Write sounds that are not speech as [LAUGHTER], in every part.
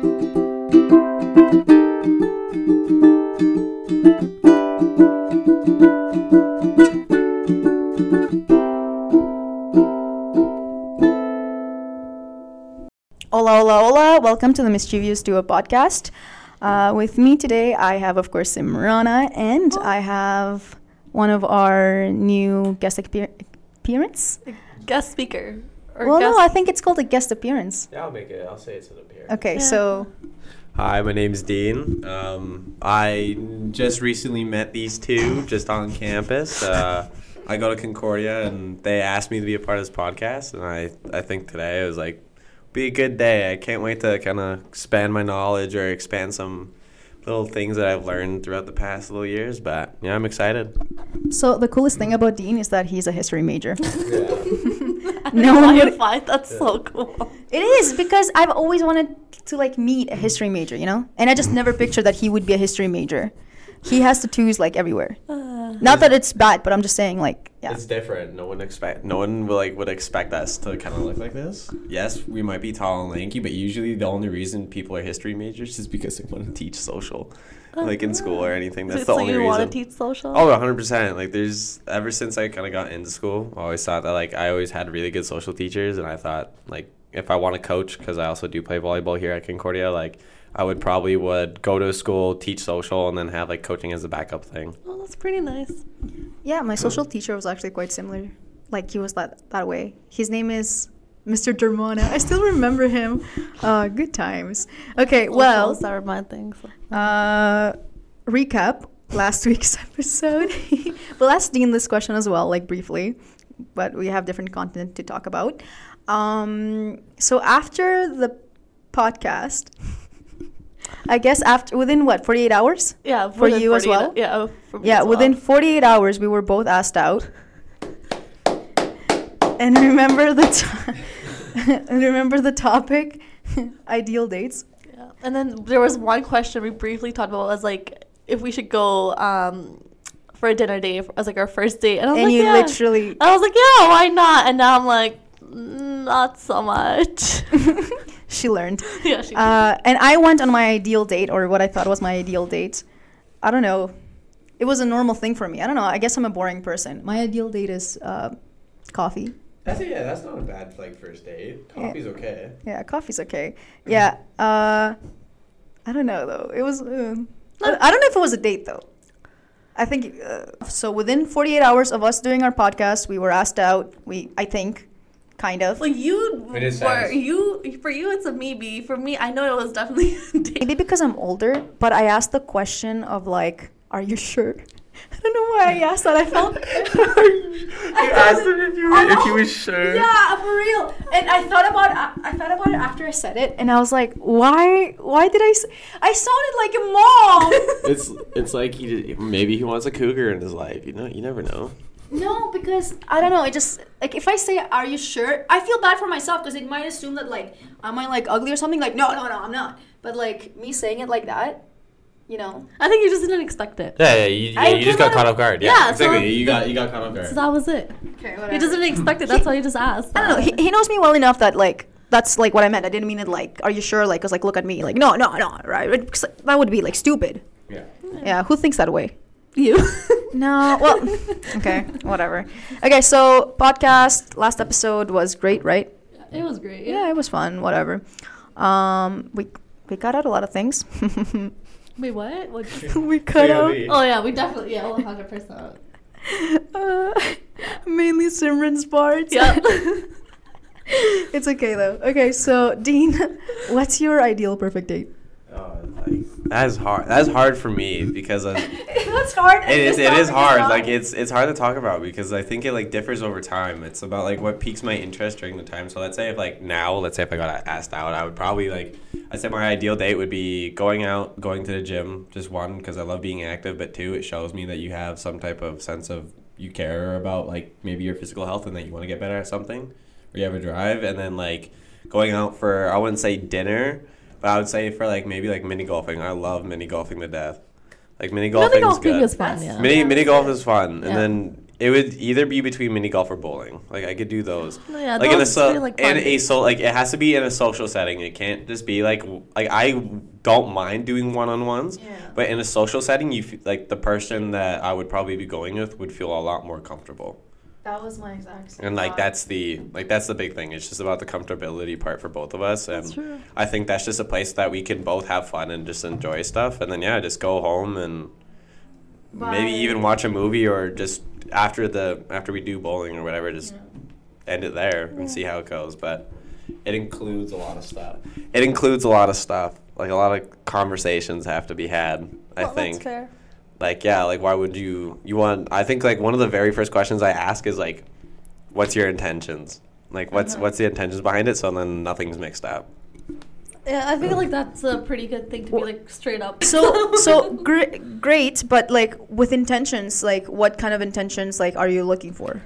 Hola, hola, hola. Welcome to the Mischievous Duo podcast. Uh, with me today, I have, of course, Simrana, and I have one of our new guest appear- appearance. guest speaker. Or Well, guest no, I think it's called a guest appearance. Yeah, I'll make it. I'll say it's an appearance. Okay, Yeah. so Hi, my name's Dean. Um, I just recently met these two just on campus. Uh, I go to Concordia, and they asked me to be a part of this podcast, and I, I think today it was like be a good day. I can't wait to kind of expand my knowledge or expand some little things that I've learned throughout the past little years. But yeah, I'm excited. so the coolest thing about Dean is that he's a history major. [LAUGHS] Yeah. [LAUGHS] No one would- Why? That's so cool. It is because I've always wanted to like meet a history major, you know, and I just never pictured that he would be a history major. He has tattoos like everywhere. Uh, Not that it's bad, but I'm just saying like yeah. It's different. No one expect. No one will like would expect us to kind of look like this. Yes, we might be tall and lanky, but usually the only reason people are history majors is because they want to teach social, [LAUGHS] like in school or anything. That's so the only you want reason. to teach social? Oh, 100 percent. Like there's ever since I kind of got into school, I always thought that like I always had really good social teachers, and I thought like if I want to coach, because I also do play volleyball here at Concordia, like I would probably would go to a school, teach social, and then have like coaching as a backup thing. Oh, that's pretty nice. Yeah, my social teacher was actually quite similar. Like he was that that way. His name is Mr. Dermona. I still remember him. Uh, good times. Okay, well, are my things. uh, recap last [LAUGHS] week's episode. [LAUGHS] we'll ask Dean this question as well, like briefly, but we have different content to talk about. Um, so after the podcast, [LAUGHS] I guess after within what forty eight hours. Yeah, For you as well? Yeah, for me Yeah, within well. 48 hours, we were both asked out. And remember the and [LAUGHS] remember the topic, [LAUGHS] ideal dates. Yeah. And then there was one question we briefly talked about was like if we should go um, for a dinner date as like our first date, and I was And like, you yeah. literally I was like, yeah, why not? And now I'm like, "Mm, not so much. [LAUGHS] she learned. yeah, she Uh, and I went on my ideal date, or what I thought was my ideal date. I don't know. It was a normal thing for me. I don't know. I guess I'm a boring person. My ideal date is uh, coffee. That's yeah. That's not a bad like first date. Coffee's okay. Yeah, coffee's okay. [CLEARS THROAT] Yeah. Uh, I don't know though. It was. Uh, I I don't know if it was a date though. I think uh, so. Within 48 hours of us doing our podcast, we were asked out. We, I think, kind of. Well, you In were sense. you for you it's a maybe. For me, I know it was definitely [LAUGHS] a date. Maybe because I'm older, but I asked the question of like, "Are you sure?" I don't know why I asked that. I felt. [LAUGHS] You [LAUGHS] asked him if you were, if know. he was sure. Yeah, for real. And I thought about I thought about it after I said it, and I was like, why? Why did I? I sounded like a mom. [LAUGHS] It's it's like he did, maybe he wants a cougar in his life. You know, you never know. no, because I don't know. It just like if I say, "Are you sure?" I feel bad for myself because it might assume that like am I like ugly or something. Like no, no, no, I'm not. But like me saying it like that, you know. I think you just didn't expect it. Yeah, yeah. You, I you just got caught off guard. Yeah, Yeah, so- exactly. you got you got caught off guard. So that was it. Okay, You just didn't expect it. [LAUGHS] That's why you just asked. I don't know. He, he knows me well enough that like that's like what I meant. I didn't mean it like, "Are you sure?" Like, cause like look at me. Like, no, no, no, right? Because that would be like stupid. Yeah. Yeah, who thinks that way? you. [LAUGHS] No, well, okay, whatever. Okay, so podcast last episode was great, right? it was great. Yeah, it was fun. Whatever. Um, we we got out a lot of things. [LAUGHS] Wait, what? what [LAUGHS] we cut out oh yeah, we definitely yeah, one hundred percent. uh, mainly Simran's parts. Yeah. [LAUGHS] it's okay though. Okay, so Dean, [LAUGHS] what's your ideal perfect date? Oh, like, that is hard. That's hard for me because of, [LAUGHS] That's hard. it is. It is hard. Like it's it's hard to talk about because I think it like differs over time. It's about like what piques my interest during the time. So let's say if like now, let's say if I got asked out, I would probably like. I said my ideal date would be going out, going to the gym. Just one because I love being active, but two, it shows me that you have some type of sense of you care about like maybe your physical health and that you want to get better at something, or you have a drive, and then like going out for I wouldn't say dinner, but I would say for like maybe like mini golfing. I love mini golfing to death. Like mini golfing Mini is golfing good. is fun. Yeah. Mini mini golf is fun, and Yeah. then it would either be between mini golf or bowling. Like I could do those. No, yeah, like in a those so feel like in a so like it has to be in a social setting. It can't just be like like I don't mind doing one on ones, Yeah. but in a social setting, you f- like the person that I would probably be going with would feel a lot more comfortable. That was my exact same And like thought. that's the like that's the big thing. It's just about the comfortability part for both of us, and That's true. I think that's just a place that we can both have fun and just enjoy stuff, and then yeah, just go home and maybe even watch a movie or just after the after we do bowling or whatever, just end it there and see how it goes. But it includes a lot of stuff. It includes a lot of stuff. Like a lot of conversations have to be had. I Well, think That's fair. Like yeah like why would you you want i think like one of the very first questions i ask is like what's your intentions like what's Uh-huh. what's the intentions behind it so then nothing's mixed up Yeah, I feel like that's a pretty good thing to be like straight up. so [LAUGHS] so gr- great, but like with intentions, like what kind of intentions like are you looking for?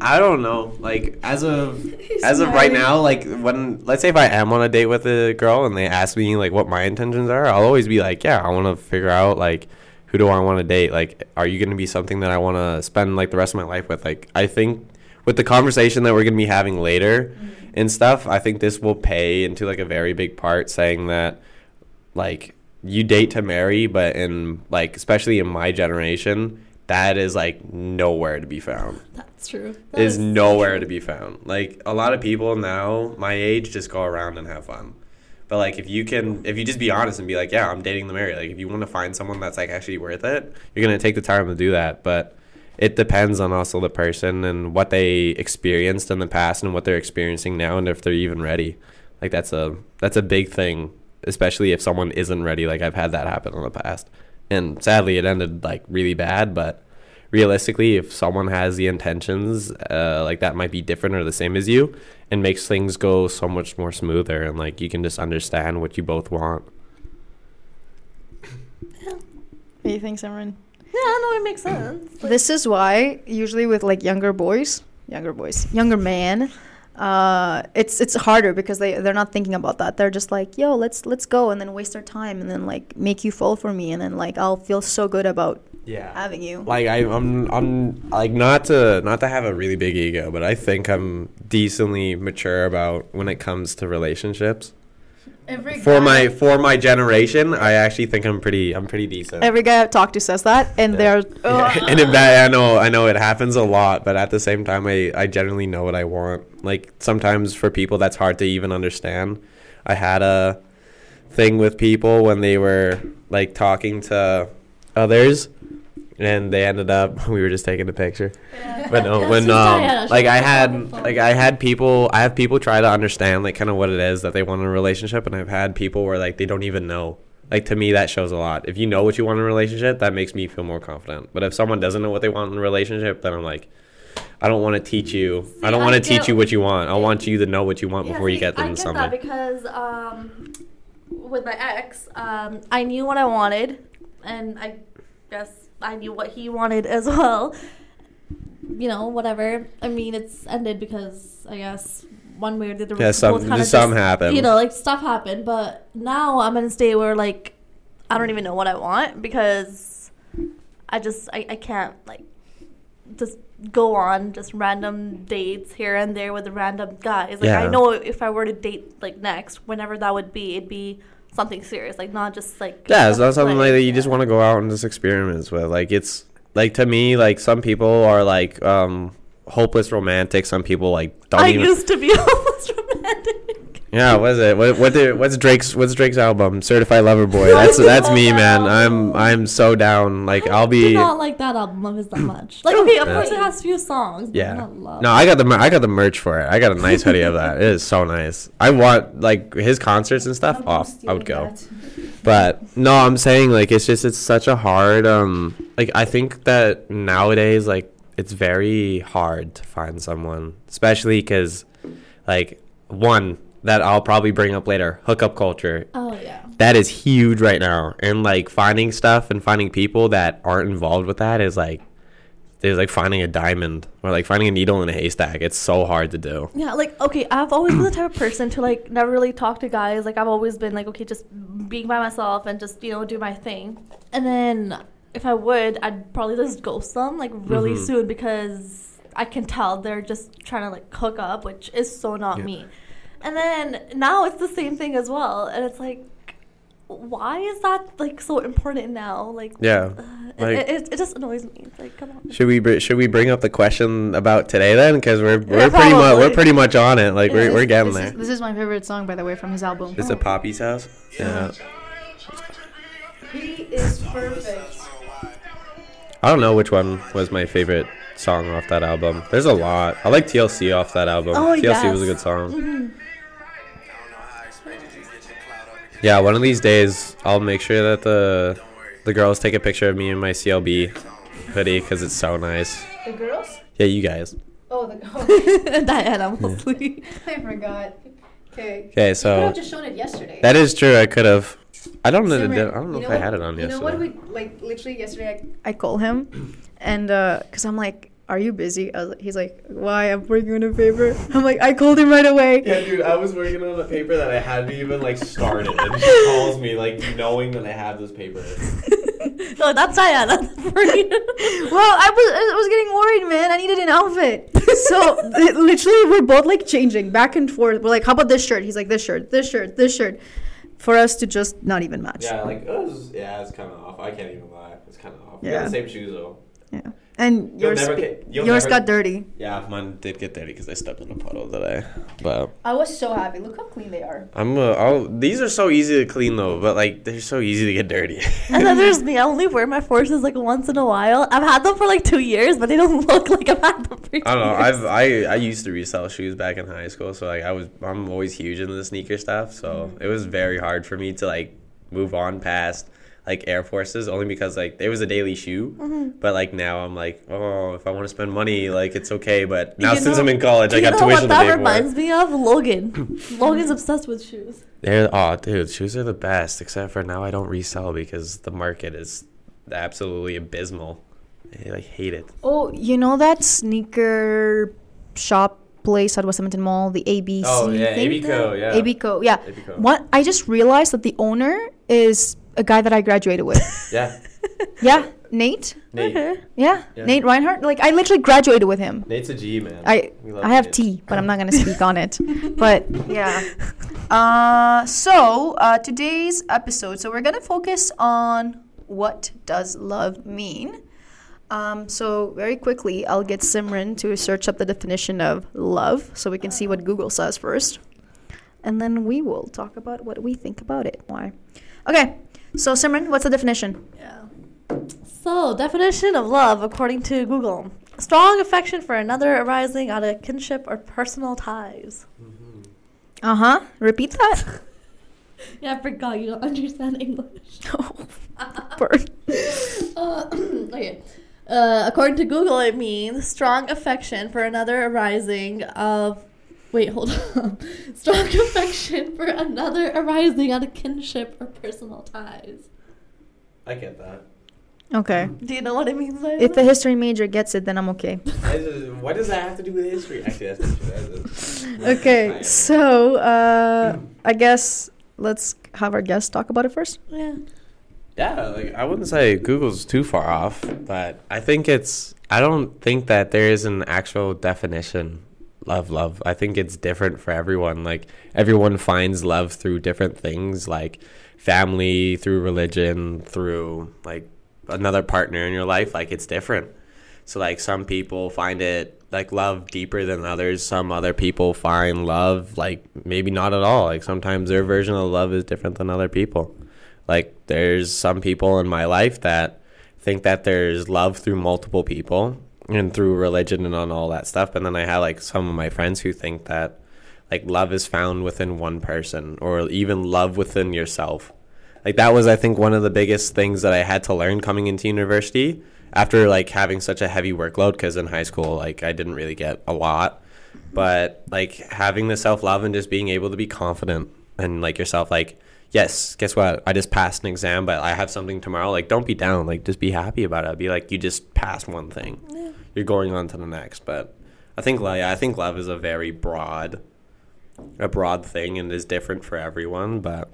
I don't know. Like as of as of right now like when let's say if i am on a date with a girl and they ask me like what my intentions are i'll always be like yeah i want to figure out like who do i want to date? Like are you going to be something that i want to spend like the rest of my life with? Like i think with the conversation that we're going to be having later mm-hmm. and stuff i think this will pay into like a very big part saying that like you date to marry but in like especially in my generation that is like nowhere to be found That's true. That is nowhere to be found. Like a lot of people now, my age, just go around and have fun. But like if you can, if you just be honest and be like, yeah, I'm dating the married. Like if you want to find someone that's like actually worth it, you're gonna take the time to do that. But it depends on also the person and what they experienced in the past and what they're experiencing now and if they're even ready. Like that's a that's a big thing, especially if someone isn't ready. Like I've had that happen in the past, and sadly it ended like really bad. But realistically, if someone has the intentions, uh, like that might be different or the same as you, and makes things go so much more smoother, and like you can just understand what you both want. [COUGHS] What do you think, Simran? Yeah, no, it makes sense. Like, This is why usually with like younger boys, younger boys, younger man, uh, it's it's harder because they they're not thinking about that. They're just like, yo, let's let's go, and then waste our time, and then like make you fall for me, and then like I'll feel so good about Yeah. having you. Like I, I'm, I'm like not to not to have a really big ego, but I think I'm decently mature about when it comes to relationships. Every For my for my generation, I actually think I'm pretty I'm pretty decent. every guy I've talked to says that, and Yeah. they're Yeah, [LAUGHS] and in ba- I know I know it happens a lot, but at the same time, I I generally know what I want. Like sometimes for people, that's hard to even understand. I had a thing with people when they were like talking to others, and they ended up [LAUGHS] we were just taking a picture. But no, when um, like I had like I had people I have people try to understand like kind of what it is that they want in a relationship, and I've had people where like they don't even know. Like to me, that shows a lot. If you know what you want in a relationship, that makes me feel more confident. But if someone doesn't know what they want in a relationship, then I'm like, I don't want to teach you. I don't want to teach you what you want. I want you to know what you want Yeah, before you see, get I into get something. that because um, with my ex, um, I knew what I wanted, and I guess I knew what he wanted as [LAUGHS] well. You know, whatever. I mean, it's ended because I guess one way or the other. Yeah, some- just some just- happened. You know, like stuff happened, but now I'm in a state where like I don't even know what I want because I just I, I can't like just go on just random dates here and there with a random guys. Like I know if I were to date like next, whenever that would be, it'd be something serious, like not just like Yeah, it's not something like that you just want to go out and just experiments with. Like it's like to me, like some people are like um hopeless romantic. Some people like don't I even. used to be [LAUGHS] hopeless romantic. Yeah, what is it? What what did, what's Drake's what's Drake's album? Certified Lover Boy. [LAUGHS] That's that's me, man. I'm. I'm so down. Like I I'll do be. not like that album of his that much. Like okay, of course it has few songs. Yeah. No, I got the I got the merch for it. I got a nice hoodie of that. It is so nice. I want like his concerts and stuff. Off, I would go. But no, I'm saying like it's just it's such a hard um like I think that nowadays like it's very hard to find someone, especially because like one that I'll probably bring up later, hookup culture. Oh yeah. That is huge right now, and like finding stuff and finding people that aren't involved with that is like is like finding a diamond or like finding a needle in a haystack. It's so hard to do. Yeah, like okay, I've always been the type of person to like never really talk to guys. Like I've always been like okay, just being by myself and just you know do my thing. And then if I would, I'd probably just ghost them like really Mhm. soon because I can tell they're just trying to like hook up, which is so not Yeah. me. And then now it's the same thing as well, and it's like, why is that like so important now? Like, Yeah. uh, Like- it, it, it just annoys me. It's like, come on. Should we br- should we bring up the question about today then? Because we're we're Yeah, pretty much we're pretty much on it. Like we're Yeah. we're getting This there. is, this is my favorite song, by the way, from his album. Is it Papi's house? Yeah. He is perfect. I don't know which one was my favorite song off that album. There's a lot. I like TLC off that album. Oh, TLC was a good song. Mhm. Yeah, one of these days I'll make sure that the the girls take a picture of me in my CLB hoodie because it's so nice. The girls? Yeah, you guys. Oh, the [LAUGHS] oh, Diana mostly. I forgot. Okay. Okay, You could so have just shown it yesterday. that is true. I could have. I don't know. Simran, I don't know you if I had it on You yesterday. You know what we like? Literally yesterday, I, I call him, and uh, cause I'm like, "Are you busy?" I was, like- he's like, "Why? I'm working on a paper." [LAUGHS] I'm like, I called him right away. Yeah, dude, I was working on a paper that I hadn't even like started, and she calls me like knowing that I have this paper. no, [LAUGHS] oh, that's Diana for you. [LAUGHS] Well, I was I was getting worried, man. I needed an outfit. So literally, we're both like changing back and forth. We're like, "How about this shirt?" He's like, "This shirt, this shirt, this shirt," for us to just not even match. Yeah, like it was. Yeah, it's kind of off. I can't even lie. It's kind of off. We Yeah. got the same shoes though. Yeah. And You'll yours, never get- you'll yours never- got dirty. Yeah, mine did get dirty because I stepped in a puddle today. But I was so happy. Look how clean they are. I'm. Uh, I'll, these are so easy to clean though, but like they're so easy to get dirty. [LAUGHS] And then there's me. I only wear my forces like once in a while. I've had them for like two years, but they don't [LAUGHS] look like I've had them for I don't know. years. I've I I used to resell shoes back in high school, so like I was I'm always huge into the sneaker stuff. So it was very hard for me to like move on past like Air Forces, only because like it was a daily shoe. Mm-hmm. But like now I'm like, oh, if I want to spend money, like it's okay. But now You since know- I'm in college, I you got know tuition what to that reminds for. me of? Logan. [LAUGHS] Logan's obsessed with shoes. They're oh, dude, shoes are the best. Except for now, I don't resell because the market is absolutely abysmal. I like hate it. Oh, you know that sneaker shop place at West Edmonton Mall, the ABC. Oh, yeah, thing ABCO, yeah. ABCO, yeah. ABCO. What I just realized that the owner is a guy that I graduated with. [LAUGHS] Yeah, [LAUGHS] yeah, Nate. Nate. Okay. Yeah, Yeah. Nate Reinhardt. Like I literally graduated with him. Nate's a G man. I I have Nate. tea, but I'm not gonna [LAUGHS] speak on it. But yeah. Uh, so uh, today's episode. So we're gonna focus on what does love mean. Um, so very quickly, I'll get Simran to search up the definition of love, so we can see what Google says first, and then we will talk about what we think about it. Why? Okay. So Simran, what's the definition? Yeah. So, definition of love according to Google strong affection for another arising out of kinship or personal ties. Uh huh. Repeat that. [LAUGHS] Yeah, I forgot you don't understand English. [LAUGHS] Burn. [LAUGHS] Uh, [CLEARS THROAT] okay. Uh, according to Google, it means strong affection for another arising of. Wait, hold on. [LAUGHS] strong affection for another arising out of kinship or personal ties. I get that. Okay. Do you know what it means? Diana? If the history major gets it, then I'm okay. [LAUGHS] I just- what does that have to do with history? Actually, that's not true. That's. Okay, so uh, I guess let's have our guests talk about it first. yeah. Yeah, like I wouldn't say Google's too far off, but I think it's. I don't think that there is an actual definition of love. I think it's different for everyone. Like everyone finds love through different things, like family, through religion, through like another partner in your life. Like it's different. So like some people find it like love deeper than others. Some other people find love like maybe not at all. Like sometimes their version of love is different than other people. Like there's some people in my life that think that there's love through multiple people and through religion and on all that stuff. But then I had like some of my friends who think that like love is found within one person or even love within yourself. Like that was I think one of the biggest things that I had to learn coming into university after like having such a heavy workload because in high school like I didn't really get a lot. But like having the self love and just being able to be confident and like yourself like yes, guess what? I just passed an exam, but I have something tomorrow. Like, don't be down. Like, just be happy about it. Be like, you just passed one thing. Yeah. You're going on to the next. But I think, like, I think love is a very broad, a broad thing, and is different for everyone. But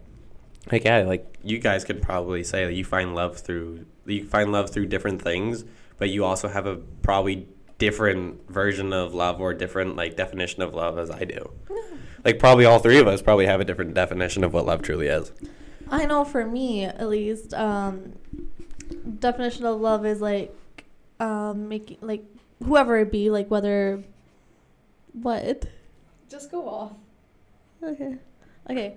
like yeah, like you guys could probably say that you find love through you find love through different things, but you also have a probably different version of love or different like definition of love as I do. Like probably all three of us probably have a different definition of what love truly is. I know for me at least, um, definition of love is like um, making like whoever it be, like whether what. Just go off. Okay. Okay.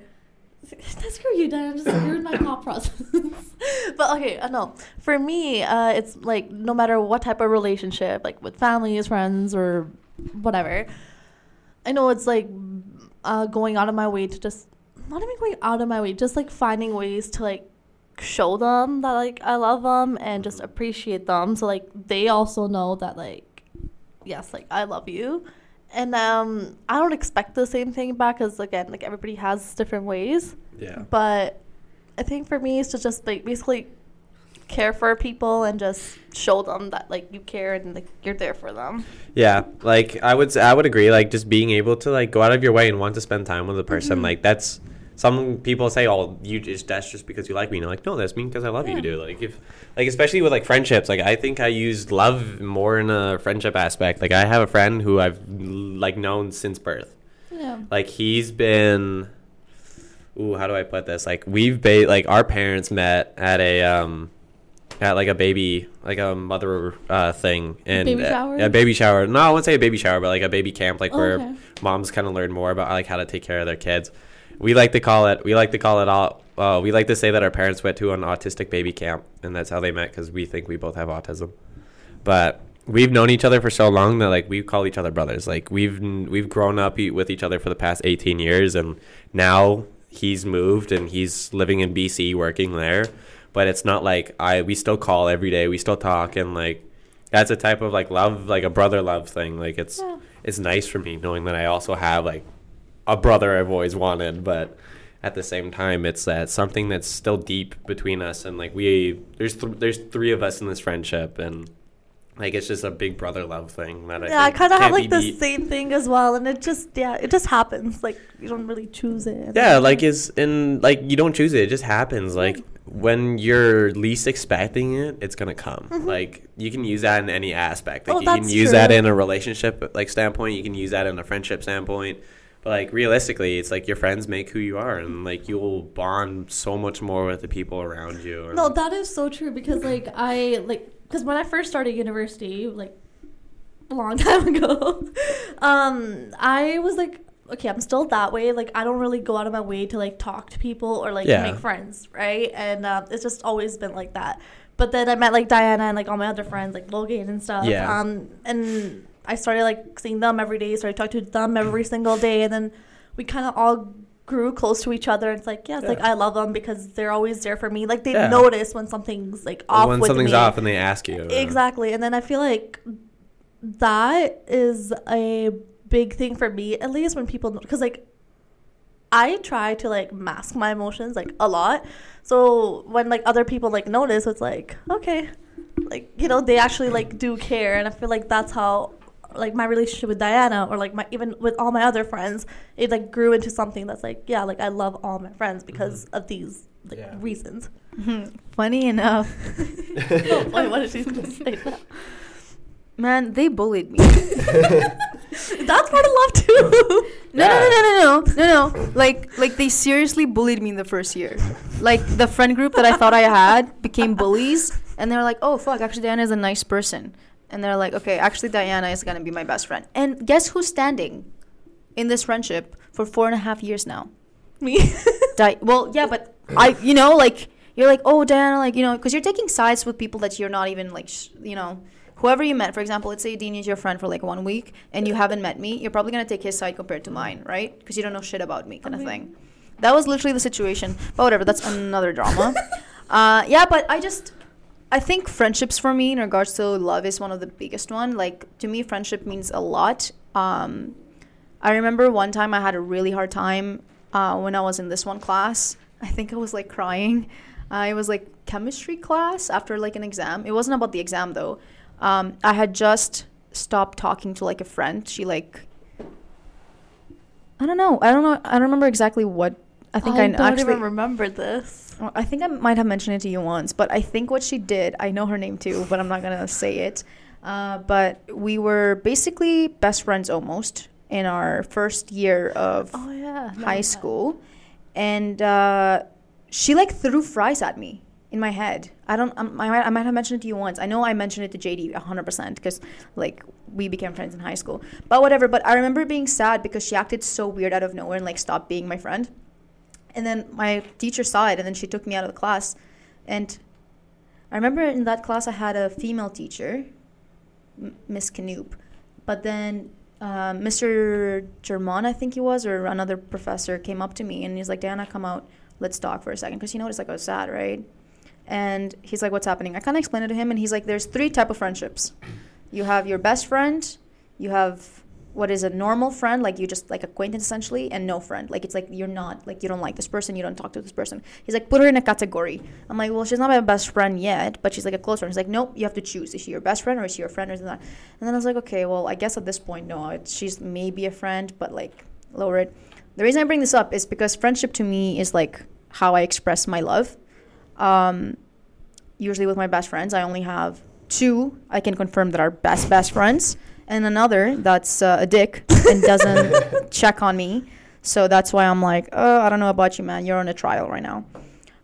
[LAUGHS] Screw you, Dan. Just ruined my thought process. [LAUGHS] but okay, uh, no. For me, uh, it's like no matter what type of relationship, like with families, friends, or whatever. I know it's like uh, going out of my way to just not even going out of my way, just like finding ways to like show them that like I love them and just appreciate them, so like they also know that like yes, like I love you. And um i don't expect the same thing back because again like everybody has different ways. Yeah. but i think for me it's to just like basically care for people and just show them that like you care and like you're there for them Yeah, like I would I would agree. Like just being able to like go out of your way and want to spend time with a person, Mhm. like that's some people say, "Oh, you just that's just because you like me." And I'm like, no, that's me because I love Yeah. you, dude. Like if like especially with like friendships, like I think I used love more in a friendship aspect. Like I have a friend who I've like known since birth. yeah Like he's been, ooh, how do I put this? Like we've ba- like our parents met at a um at like a baby like a mother uh thing and Baby uh, shower? a baby shower. No, I wouldn't say a baby shower, but like a baby camp, like Oh, where okay. moms kind of learn more about like how to take care of their kids. We like to call it. We like to call it all. Uh, we like to say that our parents went to an autistic baby camp, and that's how they met because we think we both have autism. But we've known each other for so long that like we call each other brothers. Like we've we've grown up with each other for the past 18 years, and now he's moved and he's living in BC, working there. But it's not like I. We still call every day. We still talk, and like that's a type of like love, like a brother love thing. Like it's Yeah. it's nice for me knowing that I also have like a brother I've always wanted, but at the same time, it's that something that's still deep between us, and like we there's th- there's three of us in this friendship, and like it's just a big brother love thing that I yeah i kind of have like the beat. same thing as well and it just yeah it just happens like you don't really choose it Yeah, like it's and like you don't choose it; it just happens. Like when you're least expecting it, it's gonna come. Like you can use that in any aspect. Like Mm-hmm. Oh, you can use that in a relationship like standpoint. You can use that in a friendship standpoint. But like realistically, it's like your friends make who you are, and like you'll bond so much more with the people around you. No, that is so true because like I like because when I first started university, like a long [LAUGHS] time ago, um, I was like, okay, I'm still that way. Like I don't really go out of my way to like talk to people or like Yeah. make friends, right? And um, it's just always been like that. But then I met like Diana and like all my other friends, like Logan and stuff. Yeah. Um, and I started like seeing them every day. Started talking to them every [CLEARS THROAT] single day, and then we kind of all grew close to each other. It's like, yeah, it's like I love them because they're always there for me. Like they Yeah. notice when something's like off when something's me. off and they ask you. Exactly, and then I feel like that is a big thing for me, at least when people because like I try to like mask my emotions like a lot. So when like other people like notice, it's like okay, like you know they actually like do care, and I feel like that's how like my relationship with Diana or like my even with all my other friends, it like grew into something that's like yeah, like I love all my friends because mm-hmm. of these like Yeah. reasons. [LAUGHS] Funny enough, [LAUGHS] oh boy, what did she say? That? [LAUGHS] man, they bullied me. [LAUGHS] That's part of love too. No, no, no, no, no, no, no, no. Like, like they seriously bullied me in the first year. Like the friend group that I thought I had became bullies, and they're like, "Oh fuck, actually Diana is a nice person," and they're like, "Okay, actually Diana is gonna be my best friend." And guess who's standing in this friendship for four and a half years now? Me. [LAUGHS] Di- well, yeah, but I, you know, like you're like, oh, Diana, like you know, because you're taking sides with people that you're not even like, sh- you know, whoever you met. For example, let's say Dean is your friend for like one week, and you haven't met me. You're probably gonna take his side compared to mine, right? Because you don't know shit about me, kind of thing. That was literally the situation. But whatever, that's another drama. [LAUGHS] uh, yeah, but I just. I think friendships for me in regards to love is one of the biggest one. Like to me, friendship means a lot. Um, I remember one time I had a really hard time uh, when I was in this one class. I think I was like crying. Uh, it was like chemistry class after like an exam. It wasn't about the exam though. Um, I had just stopped talking to like a friend. She like I don't know. I don't know. I don't remember exactly what I think I, I, don't actually. even remember this. I think I might have mentioned it to you once, but I think what she did, I know her name too, but I'm not gonna say it. Uh, but we were basically best friends almost in our first year of Oh yeah, high school, and uh, she like threw fries at me in my head. I don't. Um, I, might, I might have mentioned it to you once. I know I mentioned it to JD 100 percent because like we became friends in high school. But whatever. But I remember being sad because she acted so weird out of nowhere and like stopped being my friend. And then my teacher saw it, and then she took me out of the class. And I remember in that class I had a female teacher, Miss Canoop. But then uh, Mr. German, I think he was, or another professor came up to me and he's like, Diana, come out. Let's talk for a second. Because he noticed like I was sad, right? And he's like, what's happening? I kind of explained it to him, and he's like, there's three type of friendships. You have your best friend, you have what is a normal friend, like you just like acquaintance essentially, and no friend. Like it's like you're not like you don't like this person, you don't talk to this person. He's like, put her in a category. I'm like, well, she's not my best friend yet, but she's like a close friend. He's like, nope, you have to choose. Is she your best friend or is she your friend or is that? And then I was like, okay, well, I guess at this point, no, she's maybe a friend, but like lower it. The reason I bring this up is because friendship to me is like how I express my love. Um, usually with my best friends, I only have two I can confirm that are best best friends, and another that's uh, a dick and doesn't [LAUGHS] check on me. So that's why I'm like, oh, I don't know about you, man. You're on a trial right now.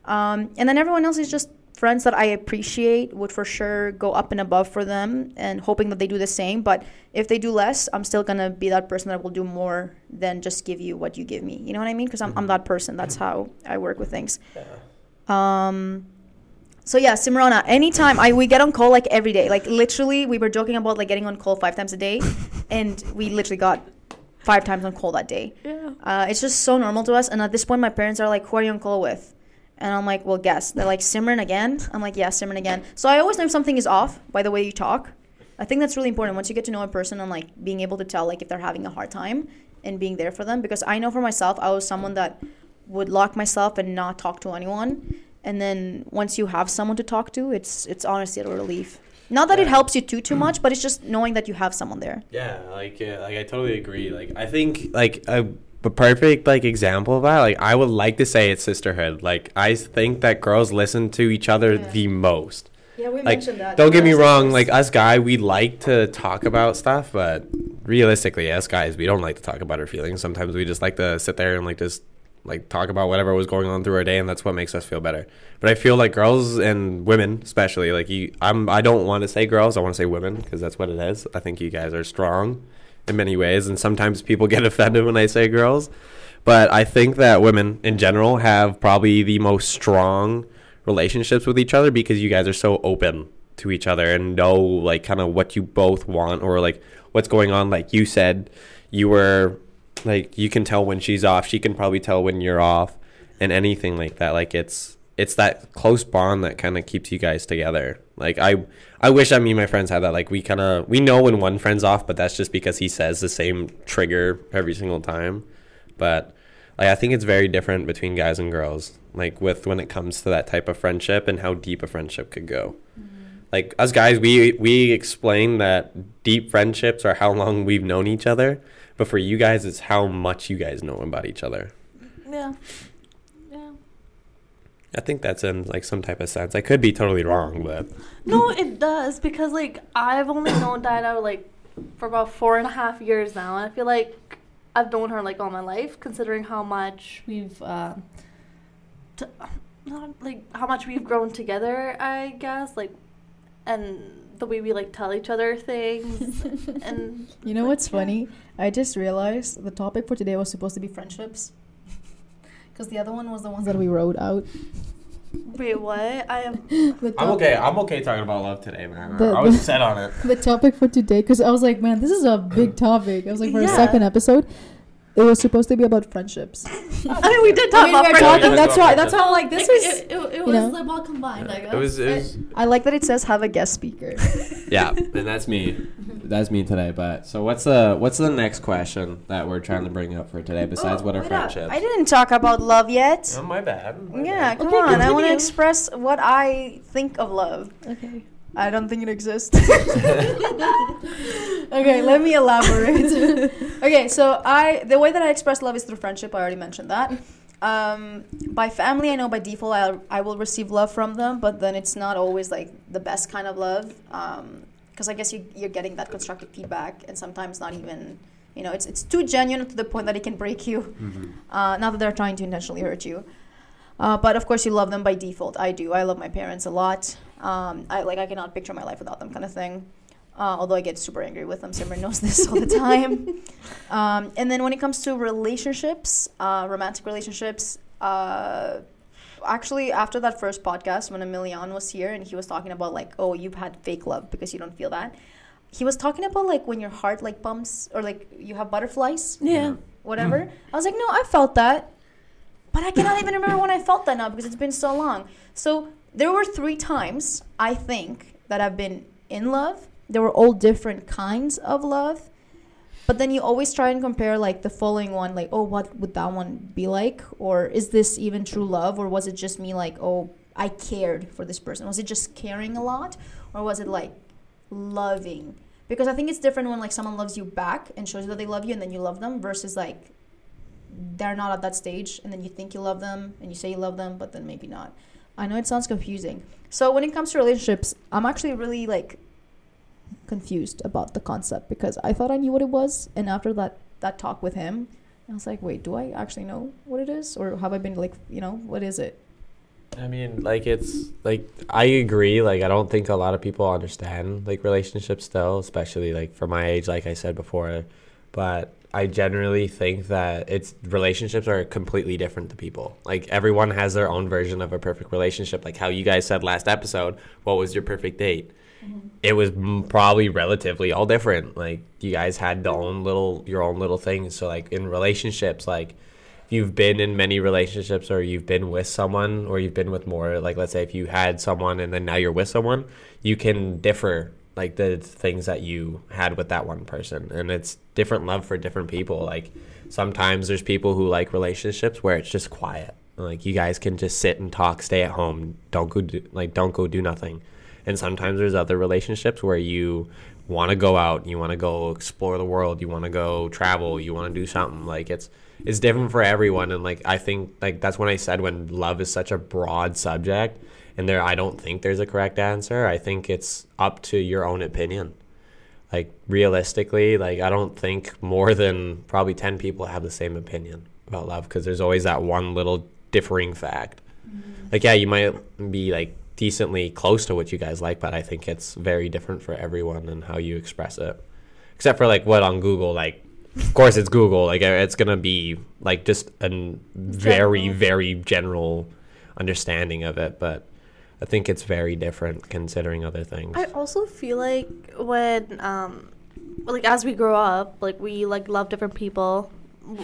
Um, and then everyone else is just friends that I appreciate, would for sure go up and above for them, and hoping that they do the same. But if they do less, I'm still gonna be that person that will do more than just give you what you give me. You know what I mean? Because I'm, I'm that person. That's how I work with things. Um, so yeah, Simrana, anytime I we get on call like every day. Like literally we were joking about like getting on call five times a day [LAUGHS] and we literally got five times on call that day. Yeah. Uh, it's just so normal to us and at this point my parents are like, Who are you on call with? And I'm like, Well guess. They're like Simran again? I'm like, Yeah, Simran again. So I always know if something is off by the way you talk. I think that's really important once you get to know a person and like being able to tell like if they're having a hard time and being there for them because I know for myself I was someone that would lock myself and not talk to anyone and then once you have someone to talk to it's it's honestly a relief not that it helps you too too [CLEARS THROAT] much but it's just knowing that you have someone there Yeah, like yeah, like I totally agree. Like I think like a, a perfect like example of that, like I would like to say it's sisterhood. Like I think that girls listen to each other Yeah. the most. yeah we Like mentioned that. don't get me wrong, like us guy, we like to talk about stuff, but realistically, as guys, we don't like to talk about our feelings. Sometimes we just like to sit there and like just like talk about whatever was going on through our day, and that's what makes us feel better. But I feel like girls and women, especially, like you, I'm, I don't want to say girls, I want to say women because that's what it is. I think you guys are strong in many ways, and sometimes people [LAUGHS] get offended when I say girls. But I think that women in general have probably the most strong relationships with each other because you guys are so open to each other and know like kind of what you both want or like what's going on. Like you said, you were like you can tell when she's off. She can probably tell when you're off, and anything like that. Like it's it's that close bond that kind of keeps you guys together. Like I I wish I mean my friends had that. Like we kind of we know when one friend's off, but that's just because he says the same trigger every single time. But like I think it's very different between guys and girls. Like with when it comes to that type of friendship and how deep a friendship could go. Mm-hmm. Like us guys, we we explain that deep friendships are how long we've known each other, but for you guys, it's how much you guys know about each other. Yeah. Yeah. I think that's in like some type of sense. I could be totally wrong, but No, it does because like I've only known Diana like for about four and a half years now, and I feel like I've known her like all my life, considering how much we've uh, t- not like how much we've grown together. I guess like, and the way we like tell each other things, [LAUGHS] and you know like, what's yeah. funny i just realized the topic for today was supposed to be friendships [LAUGHS] because the other one was the ones that we wrote out Wait, what? I am. [LAUGHS] the I'm okay. I'm okay talking about love today, man. The- I was the- set on it. the topic for today because I was like, man, this is a big topic. I was like, for a second episode, it was supposed to be about friendships. [LAUGHS] I mean, we did talk I mean, about we're friendship. talking. Yeah, That's yeah. why. That's how. Like this It- is. It, it, it you was know. like well combined. I guess. It was, it was I like that it says have a guest speaker. [LAUGHS] yeah, and that's me. That's me today. But so what's the what's the next question that we're trying to bring up for today besides oh, what are Wait up. friendships? I didn't talk about love yet. Oh, my bad. my Yeah, bad. come Okay, on. I want to express what I think of love. Okay. I don't think it exists. [LAUGHS] okay, let me elaborate. [LAUGHS] okay, so I the way that I express love is through friendship. I already mentioned that. Um, by family, I know by default I I will receive love from them, but then it's not always like the best kind of love. Um, because I guess you you're getting that constructive feedback, and sometimes not even. You know, it's it's too genuine to the point that it can break you. Mm-hmm. Uh, not that they're trying to intentionally hurt you. Uh, but of course, you love them by default. I do. I love my parents a lot. Um, I like. I cannot picture my life without them, kind of thing. Uh, although I get super angry with them, Simran knows [LAUGHS] this all the time. um, and then when it comes to relationships, uh, romantic relationships, uh, actually after that first podcast when Emilian was here and he was talking about like, oh, you've had fake love because you don't feel that. He was talking about like when your heart like pumps or like you have butterflies Yeah. whatever. I was like, no, I felt that. But I cannot even remember when I felt that now because it's been so long. So there were three times, I think, that I've been in love. There were all different kinds of love. But then you always try and compare like the following one, like, oh, what would that one be like? Or is this even true love? Or was it just me like, oh, I cared for this person? Was it just caring a lot? Or was it like loving? Because I think it's different when like someone loves you back and shows you that they love you and then you love them versus like they're not at that stage and then you think you love them and you say you love them but then maybe not. I know it sounds confusing. So when it comes to relationships, I'm actually really like confused about the concept because I thought I knew what it was and after that that talk with him, I was like, wait, do I actually know what it is or have I been like, you know, what is it? I mean, like it's like I agree. Like I don't think a lot of people understand like relationships still, especially like for my age, like I said before. But I generally think that it's relationships are completely different to people. Like everyone has their own version of a perfect relationship. Like how you guys said last episode, what was your perfect date? Mm-hmm. It was m- probably relatively all different. Like you guys had the own little your own little things. So like in relationships, like if you've been in many relationships or you've been with someone or you've been with more like let's say if you had someone and then now you're with someone you can differ like the things that you had with that one person. And it's different love for different people. Like sometimes there's people who like relationships where it's just quiet. Like you guys can just sit and talk stay at home don't go do, like don't go do nothing. And sometimes there's other relationships where you want to go out you want to go explore the world you want to go travel you want to do something. Like it's it's different for everyone. And like i think like that's when i said when love is such a broad subject and there i don't think there's a correct answer. I think it's up to your own opinion. Like realistically like i don't think more than probably 10 people have the same opinion about love because there's always that one little differing fact. Like yeah you might be like decently close to what you guys like but i think it's very different for everyone and how you express it. Except for like what on google like of course it's google. Like uh, it's gonna be like just a very very general understanding of it but i think it's very different considering other things I also feel like when um like as we grow up, like we like love different people.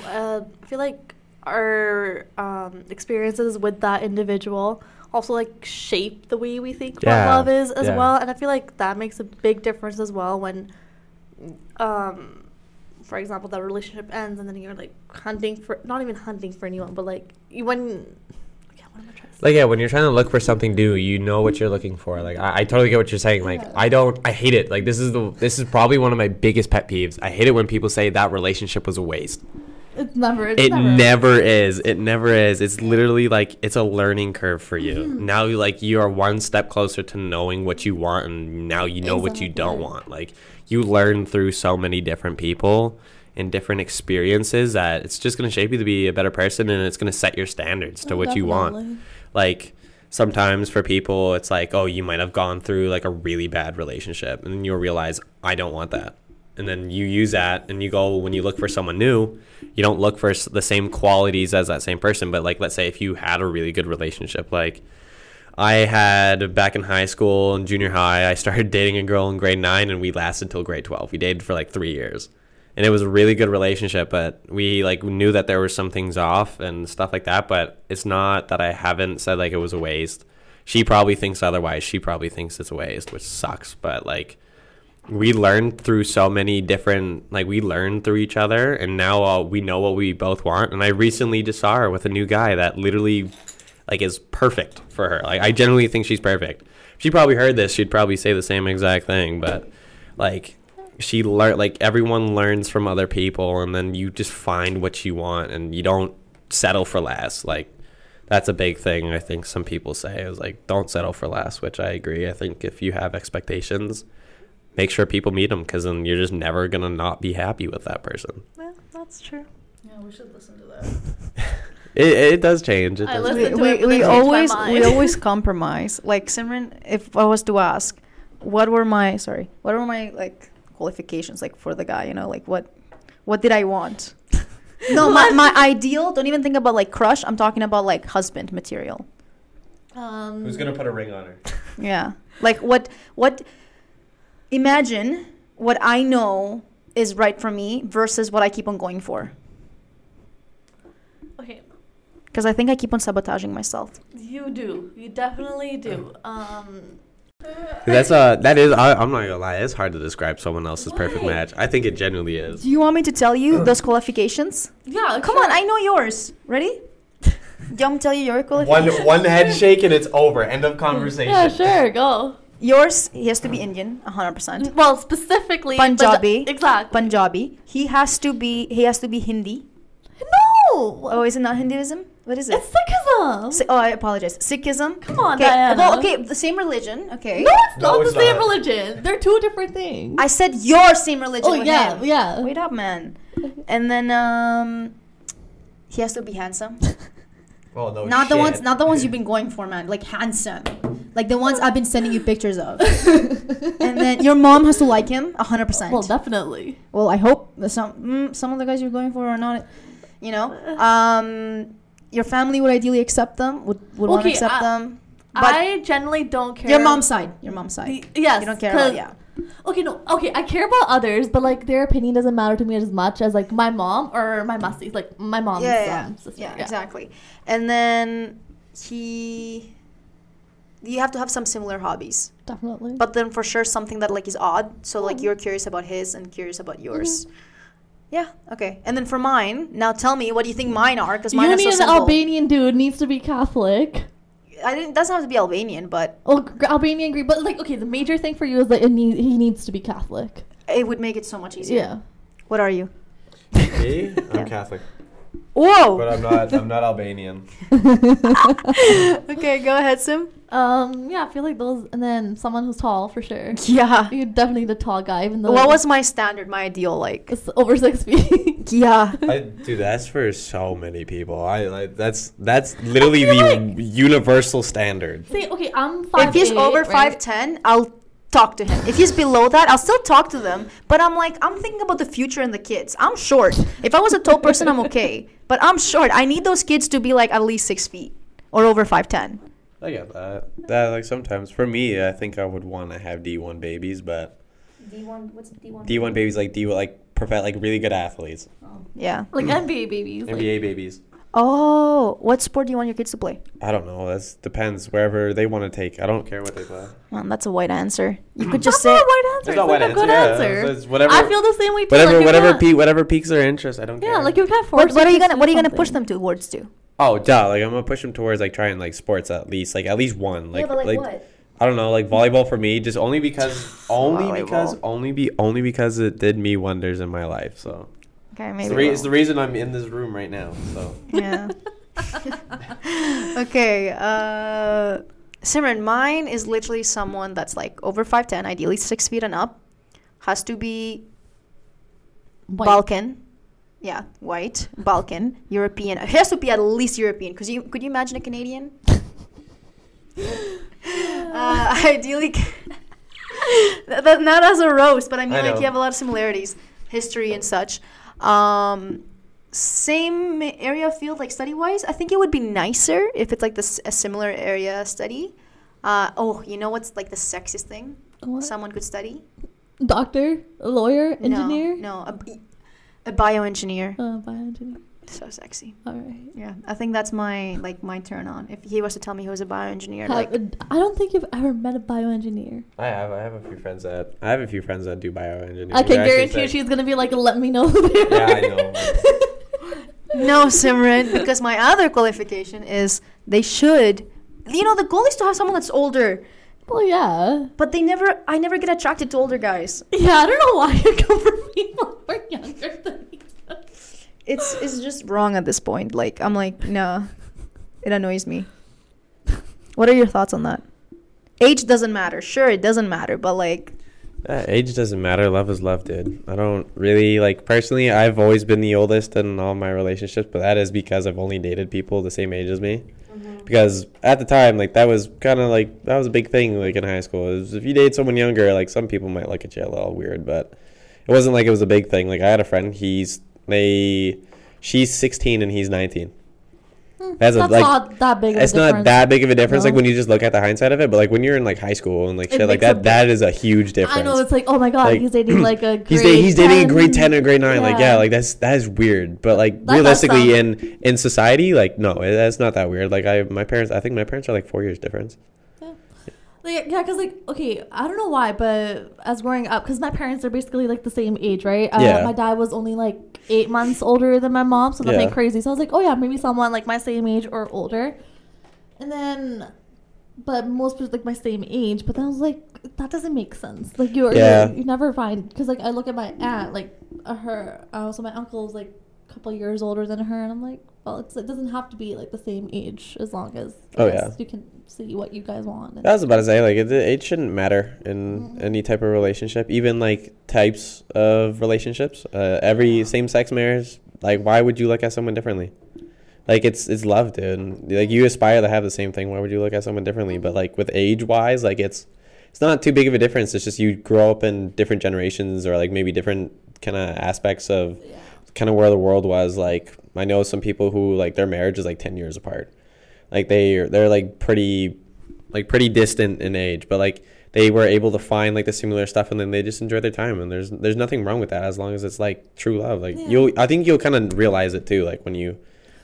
Uh, I feel like our um experiences with that individual also like shape the way we think Yeah, what love is as yeah. well, and I feel like that makes a big difference as well when um for example that relationship ends and then you're like hunting for not even hunting for anyone but like you when okay, what am I trying to say? Like yeah when you're trying to look for something new you know what you're looking for. Like i, I totally get what you're saying. Like i don't i hate it. Like this is the this is probably one of my biggest pet peeves. I hate it when people say that relationship was a waste. It's never. It's it never. never is. It never is. It's literally like it's a learning curve for you. Mm-hmm. now you like you are one step closer to knowing what you want and now you know what you don't want. Like you learn through so many different people and different experiences that it's just going to shape you to be a better person and it's going to set your standards to Oh, what you want. Like sometimes for people it's like oh you might have gone through like a really bad relationship and you'll realize i don't want that. And then you use that and you go when you look for someone new you don't look for the same qualities as that same person but like let's say if you had a really good relationship like i had back in high school and junior high i started [LAUGHS] dating a girl in grade 9 and we lasted until grade 12 we dated for like three years and it was a really good relationship but we like knew that there were some things off and stuff like that but it's not that i haven't said like it was a waste. She probably thinks otherwise. She probably thinks it's a waste which sucks but like we learned through so many different like we learned through each other and now uh, we know what we both want and i recently just saw her with a new guy that literally like is perfect for her. Like i genuinely think she's perfect. She probably heard this. She'd probably say the same exact thing but like she learned like everyone learns from other people and then you just find what you want and you don't settle for less. Like that's a big thing. I think some people say is like don't settle for less, which I agree. I think if you have expectations, make sure people meet them because then you're just never gonna not be happy with that person. Yeah, that's true. Yeah, we should listen to that. [LAUGHS] It, it does change. It does listen change. to we, it, we, we then my always we always [LAUGHS] compromise. Like Simran, if I was to ask, what were my sorry, what were my like qualifications like for the guy? You know, like what what did I want? [LAUGHS] no, my, my ideal. Don't even think about like crush. I'm talking about like husband material. Um, Who's gonna put a ring on her? [LAUGHS] Yeah, like what what? Imagine what I know is right for me versus what I keep on going for. Okay, Because I think I keep on sabotaging myself. you do. You definitely do. Um, That's uh that is I, I'm not gonna lie. It's hard to describe someone else's perfect Why? match. I think it genuinely is. Do you want me to tell you those qualifications? yeah, Come sure. on, I know yours. Ready? Do you want me to tell you your One qualifications? one head shake and it's over. End of conversation. Yeah, sure, go. Yours, he has to be Indian, 100%. Well, specifically Punjabi. Punja- exactly. Punjabi. He has to be he has to be Hindi. no, Oh, is it not Hinduism? What is it? it's Sikhism. Si- oh, I apologize. Sikhism. Come on, okay. Diana. Well, okay, the same religion. Okay. No, it's No, not it's the same not. religion. They're two different things. I said your same religion. oh with yeah, him. yeah. Wait up, man. And then um, he has to be handsome. [LAUGHS] Oh no. not the ones, not the ones you've been [LAUGHS] going for, man. Like handsome, like the ones I've been sending you pictures of. [LAUGHS] and then your mom has to like him, hundred percent. Well, definitely. Well, I hope that some mm, some of the guys you're going for are not, you know. Um, your family would ideally accept them. Would would want to accept I- them. But I generally don't care. your mom's side, your mom's side. Y- Yes. You don't care about yeah. Okay, no. Okay, I care about others, but like their opinion doesn't matter to me as much as like my mom or my musties, like my mom's yeah, yeah, um, sister. yeah, exactly. And then he, you have to have some similar hobbies, Definitely. but then for sure something that like is odd. So like Mhm. you're curious about his and curious about yours. Yeah. Okay. And then for mine, now tell me what do you think mine are? Because mine you are need so an simple. Albanian dude needs to be Catholic. I didn't. Doesn't have to be Albanian, but Oh, gr- Albanian Greek, but like okay, the major thing for you is that it need, he needs to be Catholic. it would make it so much easier. Yeah. What are you? Me? I'm [LAUGHS] Yeah. Catholic, Whoa. but I'm not. I'm not Albanian. [LAUGHS] okay, go ahead, Sim. Um. Yeah, I feel like those, and then someone who's tall for sure. Yeah. you're definitely the tall guy, even though What was my standard, my ideal like? it's over six [LAUGHS] feet. Yeah. I, dude, that's for so many people. I like that's that's literally the like- universal standard. See, okay, I'm five. if he's over five ten, I'll talk to him. If he's below that, I'll still talk to them. But I'm like, I'm thinking about the future and the kids. I'm short. If I was a tall person, I'm okay. But I'm short. I need those kids to be like at least six feet or over five ten. I get that. That like sometimes for me, I think I would want to have D one babies, but D one. What's D one? D one babies like D like perfect like really good athletes, oh. Yeah. like NBA babies. like- NBA babies. Oh, what sport do you want your kids to play? I don't know. That depends wherever they want to take. I don't care what they play. Well, that's a white answer. You could [LAUGHS] just That's say. not a white answer. There's It's no like white a good answer, yeah. answer. It's whatever- I feel the same way too. Whatever, like, whatever, can't- whatever piques their interest. I don't care. Yeah, like you can't force. What, what are you gonna What are do you gonna push something. them towards to? Oh, duh! Like I'm gonna push them towards like trying like sports at least, like at least one. Like like I don't know, like volleyball for me, just only because, [SIGHS] only because, only be, only because it did me wonders in my life. So Okay, it's the, re- we'll- it's the reason I'm in this room right now. So Yeah. [LAUGHS] okay. Uh, Simran, mine is literally someone that's like over 5'10, ideally six feet and up. Has to be White. Balkan. Yeah, white, Balkan, European. It has to be at least European. Cause you could you imagine a Canadian? [LAUGHS] uh, [LAUGHS] ideally, that, that- not as a roast, but I mean I like you have a lot of similarities, history and such. Um, same area of field, like study wise. I think it would be nicer if it's like this a similar area study. Uh, oh, you know what's like the sexiest thing What? someone could study? Doctor, lawyer, engineer? No. No, a, a bioengineer. Uh, bioengineer. So sexy. All right. Yeah, I think that's my like my turn on. If he was to tell me he was a bioengineer, Have- like I don't think you've ever met a bioengineer. I have, I have a few friends that, I have a few friends that do bioengineering. I can guarantee you she's gonna be like, "Let me know." who they Yeah, I know. [LAUGHS] no, Simran, because my other qualification is they should. You know, the goal is to have someone that's older, well, yeah. but they never. I never get attracted to older guys. Yeah, I don't know why you come for people who are younger than me. It's it's just wrong at this point. Like I'm like, no, it annoys me. What are your thoughts on that? Age doesn't matter. Sure, it doesn't matter, but like, Uh, age doesn't matter. Love is love, dude. I don't really like personally. I've always been the oldest in all my relationships, but that is because I've only dated people the same age as me. Because at the time, like that was kind of like that was a big thing, like in high school. Is if you date someone younger, like some people might look at you a little weird, but it wasn't like it was a big thing. Like I had a friend. He's they, she's 16 and he's 19. Hmm, that's a, That's like not that big. Of it's not that big of a difference like when you just look at the hindsight of it but like when you're in like high school and like It shit like that that is a huge difference I know it's like, oh my god, Like, he's dating [CLEARS THROAT] like a. Grade he's, da- he's dating a grade 10 10. or grade 9 like yeah Yeah. like that's that is weird but like That realistically in in society like no that's not that weird like i my parents i think my parents are like four years difference Like, yeah, because like, okay, I don't know why, but as growing up, because my parents are basically like the same age, right? Uh, Yeah. My dad was only like eight months older than my mom, so nothing Yeah. crazy. So I was like, oh yeah, maybe someone like my same age or older. And then, but most people like my same age. But then I was like, that doesn't make sense. Like you're, Yeah. you you never find because like I look at my aunt, like uh, her, uh, so my uncle is like a couple years older than her, and I'm like, well, it's, it doesn't have to be like the same age as long as I Oh, yeah. you can see what you guys want. I was about to say like it, it shouldn't matter in Mhm. any type of relationship, even like types of relationships. Uh, every same-sex marriage, like why would you look at someone differently? Like it's it's love, dude. Like you aspire to have the same thing. Why would you look at someone differently? But like with age-wise, like it's it's not too big of a difference. It's just you grow up in different generations or like maybe different kind of aspects of yeah. kind of where the world was. Like I know some people who like their marriage is like ten years apart. Like they they're like pretty like pretty distant in age, but like they were able to find like the similar stuff and then they just enjoy their time and there's there's nothing wrong with that as long as it's like true love. Like Yeah. you'll I think you'll kind of realize it too like when you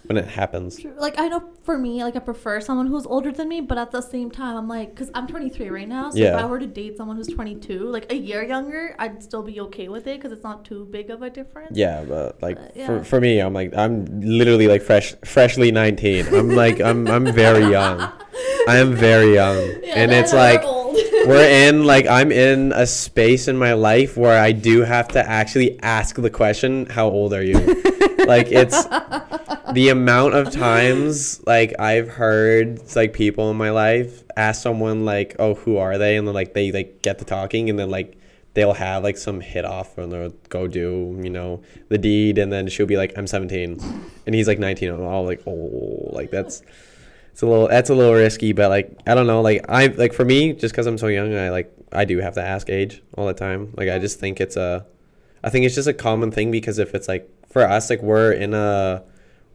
when it happens. Like I know for me, like I prefer someone who's older than me, but at the same time, I'm like, because I'm 23 right now. So if I were to date someone who's 22, like a year younger, I'd still be okay with it because it's not too big of a difference. Yeah, but like But, yeah. for, for me, I'm like I'm literally like fresh freshly 19. I'm like I'm I'm very young. [LAUGHS] I am very young. Yeah, and it's like [LAUGHS] we're in like I'm in a space in my life where I do have to actually ask the question, "How old are you?" [LAUGHS] like it's the amount of times like I've heard like people in my life ask someone like, "Oh, who are they?" and then like they like get to talking and then like they'll have like some hit off and they'll go do you know the deed and then she'll be like, "I'm 17," and he's like 19. And I'm all like, "Oh, like that's." It's a little that's a little risky, but like I don't know, like I like for me, just because I'm so young, I like I do have to ask age all the time. Like I just think it's a, I think it's just a common thing because if it's like for us, like we're in a,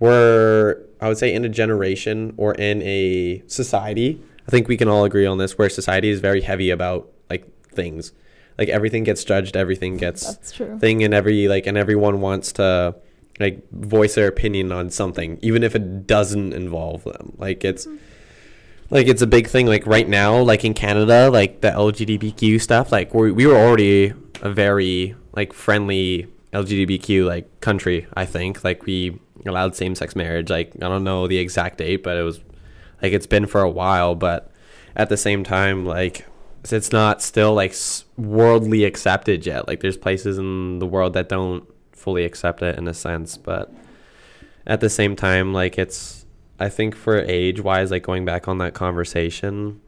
we're I would say in a generation or in a society. I think we can all agree on this, where society is very heavy about like things, like everything gets judged, everything gets That's true. thing and every like and everyone wants to like voice their opinion on something even if it doesn't involve them like it's mm-hmm. like it's a big thing like right now like in canada like the lgbtq stuff like we we were already a very like friendly lgbtq like country i think. Like we allowed same-sex marriage. Like i don't know the exact date but it was like it's been for a while but at the same time like it's not still like worldly accepted yet. Like there's places in the world that don't fully accept it in a sense but at the same time like it's i think for age wise like going back on that conversation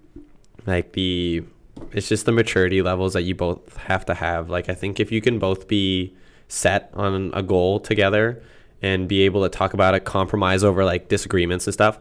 like the it's just the maturity levels that you both have to have. Like i think if you can both be set on a goal together and be able to talk about it compromise over like disagreements and stuff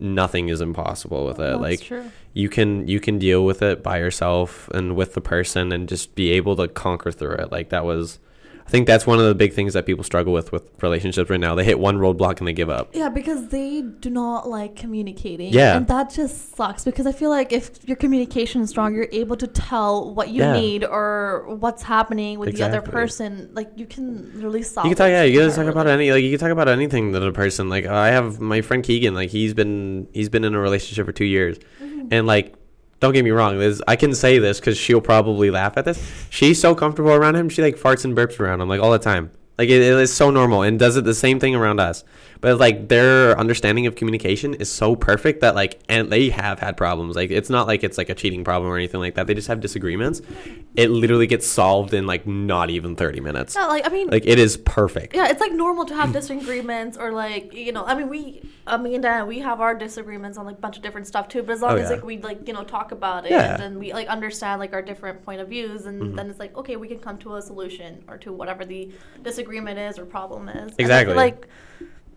nothing is impossible with it That's like true. you can you can deal with it by yourself and with the person and just be able to conquer through it like that was i think that's one of the big things that people struggle with with relationships right now they hit one roadblock and they give up Yeah, because they do not like communicating. Yeah. And that just sucks because I feel like if your communication is strong, you're able to tell what you Yeah. need or what's happening with the other person. Like you can really solve you can talk yeah you can talk about any like you can talk about anything that a person like i have my friend keegan like he's been he's been in a relationship for two years Mm-hmm. and like don't get me wrong this i can say this because she'll probably laugh at this. She's so comfortable around him she like farts and burps around him like all the time. Like it, it is so normal and does it the same thing around us but like their understanding of communication is so perfect that like and they have had problems like it's not like it's like a cheating problem or anything like that they just have disagreements it literally gets solved in like not even 30 minutes Yeah, like I mean, like it is perfect yeah, it's like normal to have disagreements or like you know, I mean, we, and we have our disagreements on like a bunch of different stuff too. But as long Oh, as yeah. like we like you know talk about it Yeah. Mm-hmm. and then we like understand like our different point of views, and then it's like okay, we can come to a solution or to whatever the disagreement is or problem is. Exactly. like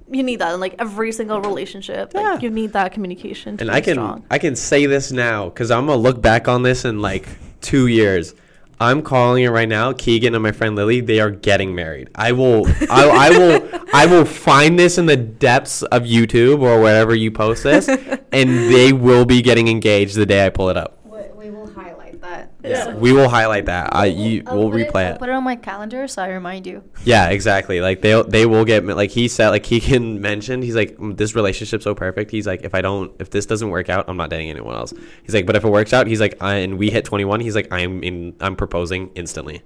you need that in like every single relationship. Like Yeah. you need that communication. To and be I can strong. I can say this now because I'm gonna look back on this in like two years. I'm calling it right now. Keegan and my friend Lily, they are getting married. I will, I, I will, I will find this in the depths of YouTube or wherever you post this, and they will be getting engaged the day I pull it up. We, we will highlight that. Yeah. We will highlight that. I you I'll will put it- replay I'll it. Put it on my calendar so I remind you. Yeah, exactly. Like they they will get like he said like he can [LAUGHS] mention he's like "Mm, this relationship's so perfect. He's like if I don't if this doesn't work out, I'm not dating anyone else. He's like but if it works out, he's like I, and we hit 21, he's like I'm in I'm proposing instantly.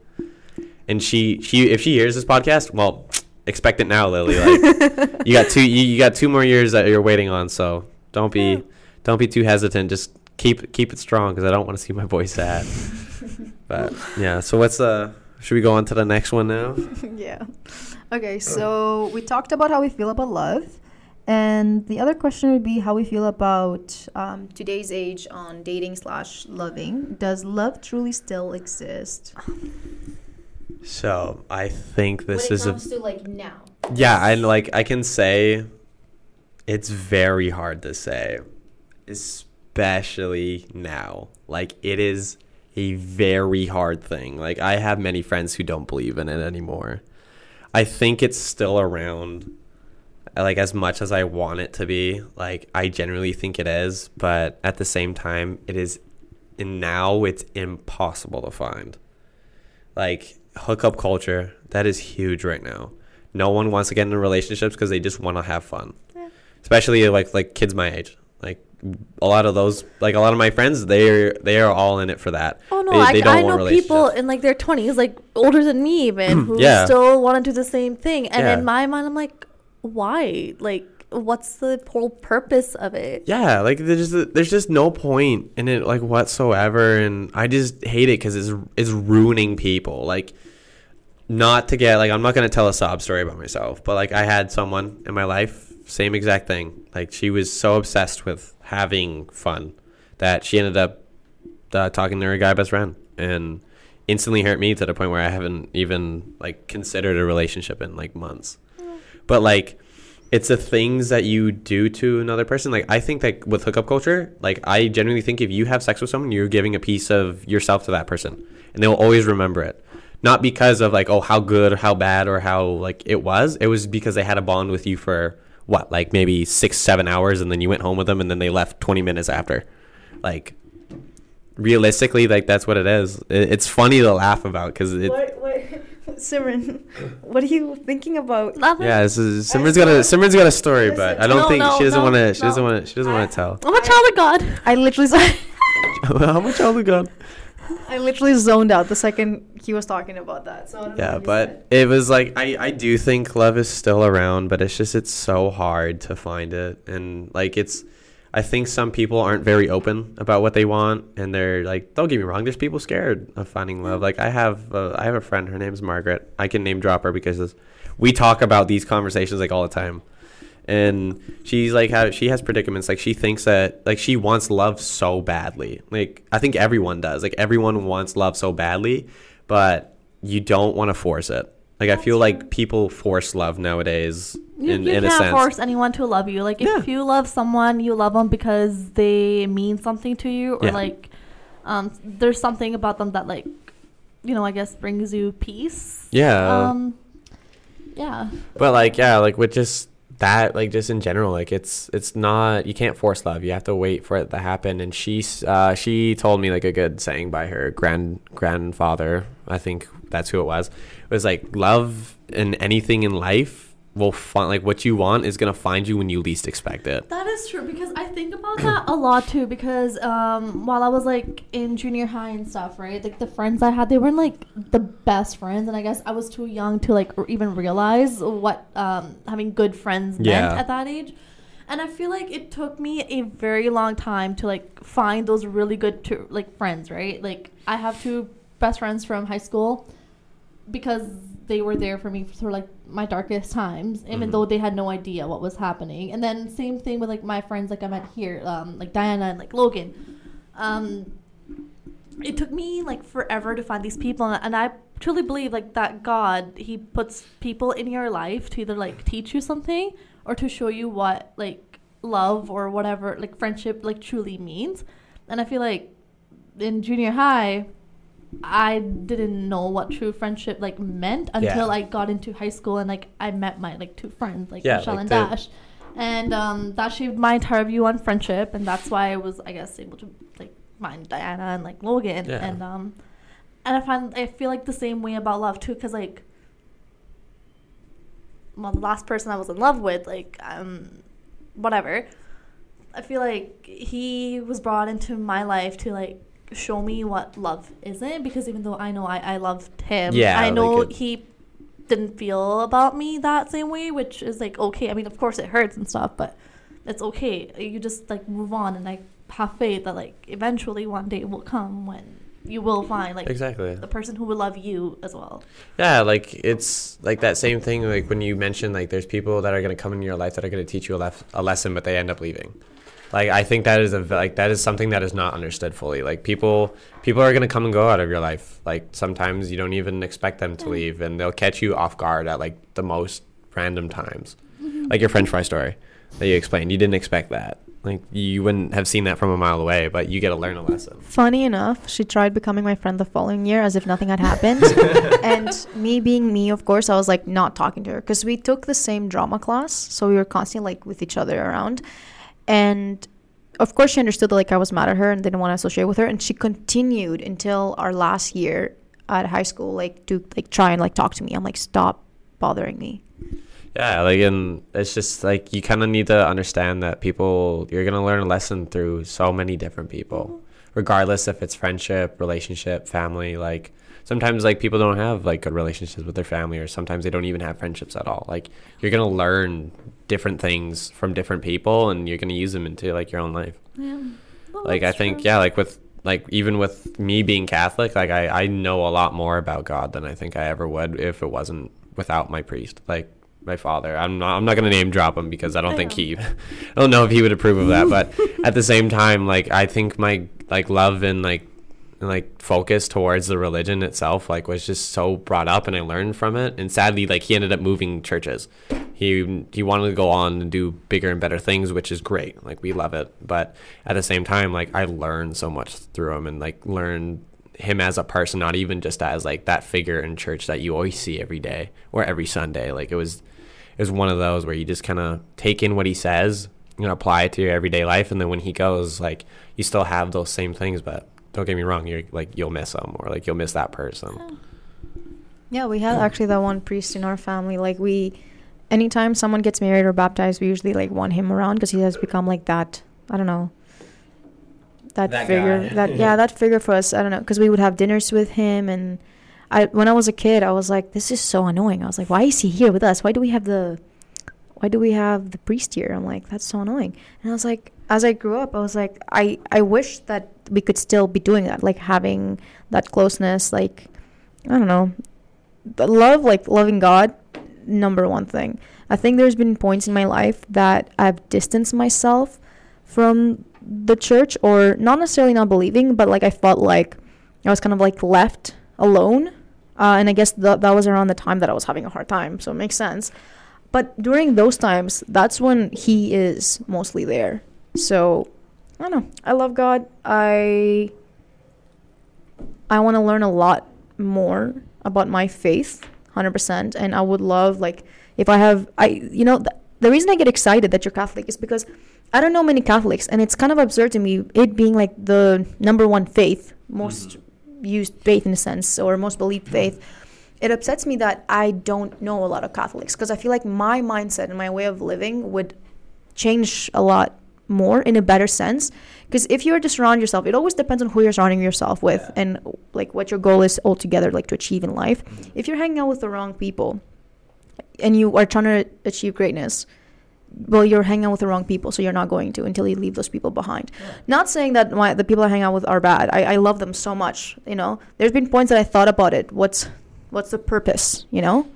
And she she if she hears this podcast, well, expect it now, Lily. Like [LAUGHS] you got two you, you got two more years that you're waiting on, so don't be don't be too hesitant. Just keep keep it strong because I don't want to see my boy sad. [LAUGHS] but yeah, so what's uh should we go on to the next one now? [LAUGHS] yeah. Okay, so we talked about how we feel about love. And the other question would be how we feel about um, today's age on dating slash loving. Does love truly still exist? So I think this is a to like now. yeah, and like I can say, it's very hard to say, especially now. Like it is a very hard thing. Like I have many friends who don't believe in it anymore. I think it's still around like as much as I want it to be. Like I generally think it is, but at the same time it is and now it's impossible to find. Like hookup culture, that is huge right now. No one wants to get into relationships because they just want to have fun. Especially like like kids my age. A lot of those like a lot of my friends they're they are all in it for that. Oh no, They- I, they I know people in like their twenties, like older than me even, [CLEARS THROAT] who Yeah. still want to do the same thing. And Yeah. in my mind, I'm like, why? Like, what's the whole purpose of it? Yeah, like there's just, there's just no point in it like whatsoever, and I just hate it because it's it's ruining people. Like, not to get like I'm not gonna tell a sob story about myself, but like I had someone in my life, same exact thing. Like she was so obsessed with having fun that she ended up uh, talking to her guy best friend and instantly hurt me to the point where I haven't even like considered a relationship in like months. But like it's the things that you do to another person. Like I think that with hookup culture, like I genuinely think if you have sex with someone, you're giving a piece of yourself to that person, and they'll always remember it. Not because of like oh how good or how bad or how like it was. It was because they had a bond with you for what like maybe six seven hours, and then you went home with them, and then they left twenty minutes after. Like realistically, like that's what it is. It, it's funny to laugh about because it. What, what, [LAUGHS] Simran, what are you thinking about? Nothing. Yeah, this is, Simran's got a Simran's got a story, but I don't No, think no, she doesn't no, want to. She doesn't want to. She doesn't want to tell. I'm a child of God. I literally, said. [LAUGHS] How much all we got? [LAUGHS] I literally zoned out the second he was talking about that. So I don't Yeah, but it was like I I do think love is still around, but it's just it's so hard to find it, and like it's. I think some people aren't very open about what they want, and they're like, don't get me wrong. There's people scared of finding love. Like I have, uh, I have a friend. Her name's Margaret. I can name drop her because we talk about these conversations like all the time, and she's like, how she has predicaments. Like she thinks that like she wants love so badly. Like I think everyone does. Like everyone wants love so badly, but you don't want to force it. Like I feel like people force love nowadays You, in, you in can't force anyone to love you. Like, if Yeah. you love someone, you love them because they mean something to you, or Yeah. like, um, there's something about them that, like, you know, I guess brings you peace. Yeah. Um, yeah. But like yeah, like with just that, like just in general, like it's it's not you can't force love. You have to wait for it to happen. And she uh, she told me like a good saying by her grand grandfather. I think that's who it was. It was like love and anything in life will find like what you want is gonna find you when you least expect it. That is true because I think about that a lot too. Because um, while I was like in junior high and stuff, right? Like the friends I had, they weren't like the best friends, and I guess I was too young to like r- even realize what um, having good friends meant Yeah. at that age. And I feel like it took me a very long time to like find those really good to, like friends, right? Like I have two best friends from high school because they were there for me for like my darkest times, even Mhm. though they had no idea what was happening. And then same thing with like my friends, like I met here, um, like Diana and like Logan. Um, it took me like forever to find these people, and and I truly believe like that God He puts people in your life to either like teach you something or to show you what like love or whatever like friendship like truly means. And I feel like in junior high, I didn't know what true friendship like meant until Yeah. I got into high school and like I met my like two friends like Yeah, Michelle like and the- Dash, and um, that shaped my entire view on friendship, and that's why I was I guess able to like find Diana and like Logan, Yeah. and um, and I find I feel like the same way about love too, because like, well, the last person I was in love with, like um, whatever. I feel like he was brought into my life to like show me what love isn't because even though I know I, I loved him, Yeah, I know like it- he didn't feel about me that same way, which is like okay. I mean, of course it hurts and stuff, but it's okay. You just like move on and like have faith that like eventually one day will come when you will find like Exactly. the person who will love you as well. Yeah, like it's like that same thing. Like when you mentioned, like there's people that are gonna come in your life that are gonna teach you a, lef- a lesson, but they end up leaving. Like I think that is a like that is something that is not understood fully. Like people people are gonna come and go out of your life. Like sometimes you don't even expect them to leave, and they'll catch you off guard at like the most random times. Mm-hmm. Like your French fry story that you explained, you didn't expect that. Like you wouldn't have seen that from a mile away, but you get to learn a lesson. Funny enough, she tried becoming my friend the following year as if nothing had happened. [LAUGHS] and me being me, of course, I was like not talking to her because we took the same drama class. So we were constantly like with each other around. And of course, she understood that like I was mad at her and didn't want to associate with her. And she continued until our last year at high school, like to like try and like talk to me. I'm like, stop bothering me. Yeah, like and it's just like you kind of need to understand that people you're gonna learn a lesson through so many different people, mm-hmm. regardless if it's friendship, relationship, family. Like sometimes like people don't have like good relationships with their family, or sometimes they don't even have friendships at all. Like you're gonna learn different things from different people, and you're gonna use them into like your own life. Yeah. like I think yeah, like with like even with me being Catholic, like I I know a lot more about God than I think I ever would if it wasn't without my priest, like my father. I'm not I'm not gonna name drop him because I don't I think know. he [LAUGHS] I don't know if he would approve of that, but [LAUGHS] at the same time, like I think my like love and like and, like focus towards the religion itself like was just so brought up and I learned from it and sadly like he ended up moving churches he he wanted to go on and do bigger and better things which is great. Like we love it. But at the same time like I learned so much through him and like learned him as a person not even just as like that figure in church that you always see every day or every Sunday. Like it was it was one of those where you just kind of take in what he says know apply it to your everyday life. And then when he goes like you still have those same things but don't get me wrong you're like you'll miss them or like you'll miss that person. Yeah, we had actually that one priest in our family. Like we, anytime someone gets married or baptized, we usually like want him around because he has become like that. I don't know. That, That figure, guy. that yeah, that figure for us. I don't know because we would have dinners with him, and I when I was a kid, I was like, this is so annoying. I was like, why is he here with us? Why do we have the, why do we have the priest here? I'm like, that's so annoying. And I was like, as I grew up, I was like, I I wish that we could still be doing that, like having that closeness, like I don't know, the love like loving god number one thing. I think there's been points in my life that i've distanced myself from the church or not necessarily not believing but like i felt like i was kind of like left alone. Uh, and i guess th- that was around the time that i was having a hard time so it makes sense. But during those times that's when he is mostly there. So i don't know. I love god. I i want to learn a lot more about my faith 100% and i would love like if i have i you know th- the reason i get excited that you're catholic is because i don't know many catholics and it's kind of absurd to me it being like the number one faith most mm-hmm. used faith in a sense or most believed mm-hmm. faith. It upsets me that I don't know a lot of Catholics because I feel like my mindset and my way of living would change a lot more in a better sense. Because if you are to surround yourself, it always depends on who you're surrounding yourself with Yeah. and like what your goal is altogether, like to achieve in life. Mm-hmm. If you're hanging out with the wrong people and you are trying to achieve greatness, well, you're hanging out with the wrong people, so you're not going to until you leave those people behind. Not saying that my, the people I hang out with are bad. I, I love them so much. You know, there's been points that I thought about it. What's what's the purpose? You know,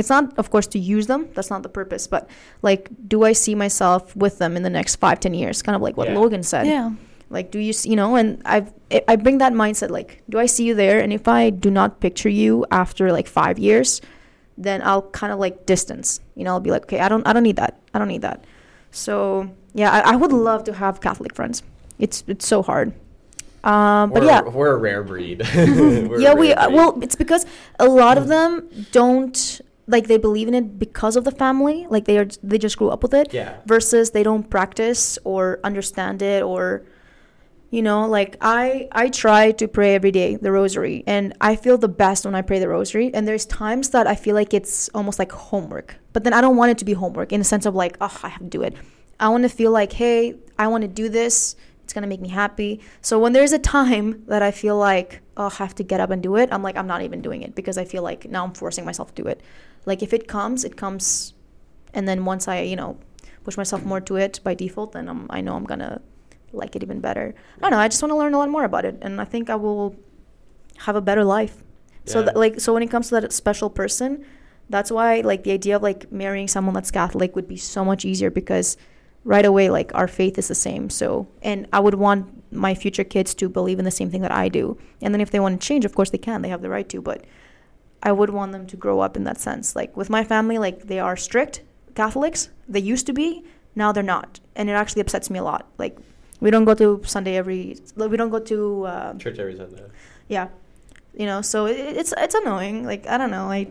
it's not, of course, to use them. That's not the purpose. But like, do I see myself with them in the next five, ten years? Kind of like what Yeah. Logan said. Yeah. Like, do you, s- you know? And I've I- I bring that mindset. Like, do I see you there? And if I do not picture you after like five years, then I'll kind of like distance. You know, I'll be like, okay, I don't, I don't need that. I don't need that. So yeah, I, I would love to have Catholic friends. It's it's so hard. Um, but we're, yeah, we're a rare breed. [LAUGHS] Yeah, we rare uh, well, it's because a lot of them don't like they believe in it because of the family. Like they are they just grew up with it yeah. versus they don't practice or understand it or you know like i i try to pray every day the rosary and i feel the best when i pray the rosary and there's times that i feel like it's almost like homework but then i don't want it to be homework in the sense of like oh i have to do it i want to feel like hey i want to do this it's going to make me happy so when there's a time that i feel like oh i have to get up and do it i'm like i'm not even doing it because i feel like now i'm forcing myself to do it like if it comes it comes and then once i you know push myself more to it by default, then I'm, I know I'm gonna like it even better. I don't know. I just want to learn a lot more about it, and I think I will have a better life. So Yeah. that, like, so when it comes to that special person, that's why like the idea of like marrying someone that's Catholic would be so much easier because right away like our faith is the same. So and I would want my future kids to believe in the same thing that I do. And then if they want to change, of course they can. They have the right to, but I would want them to grow up in that sense. Like with my family, like they are strict Catholics. They used to be. Now they're not, and it actually upsets me a lot. Like we don't go to Sunday every. like, We don't go to. Uh, Church every Sunday. yeah, you know. So it, it's it's annoying. Like I don't know. I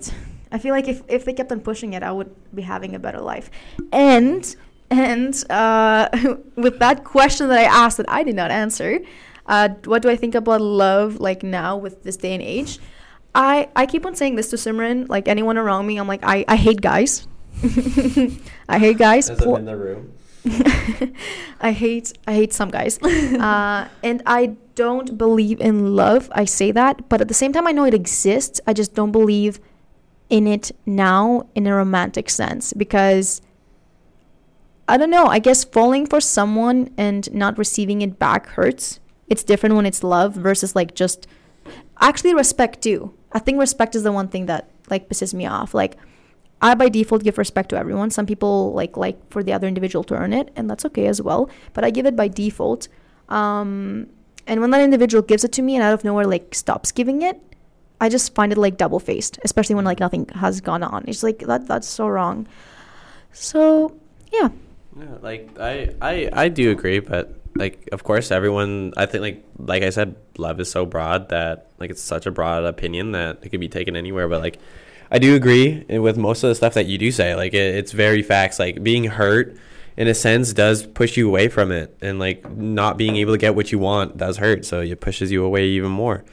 I feel like if if they kept on pushing it, I would be having a better life. And and uh, [LAUGHS] with that question that I asked that I did not answer, uh, what do I think about love like now with this day and age? I I keep on saying this to Simran. Like anyone around me, I'm like I I hate guys. [LAUGHS] I hate guys. As I'm in the room. [LAUGHS] I hate I hate some guys, uh, and I don't believe in love. I say that, but at the same time, I know it exists. I just don't believe in it now in a romantic sense because I don't know. I guess falling for someone and not receiving it back hurts. It's different when it's love versus like just actually respect too. I think respect is the one thing that like pisses me off. Like I by default give respect to everyone. Some people like like for the other individual to earn it, and that's okay as well. But I give it by default. Um, and when that individual gives it to me and out of nowhere like stops giving it, I just find it like double faced, especially when like nothing has gone on. It's like that that's so wrong. So yeah, Yeah, like I, I, I do agree, but like of course everyone. I think like like I said, love is so broad that like it's such a broad opinion that it could be taken anywhere. But like I do agree with most of the stuff that you do say. Like it, it's very facts. Like being hurt in a sense does push you away from it, and like not being able to get what you want does hurt. So it pushes you away even more.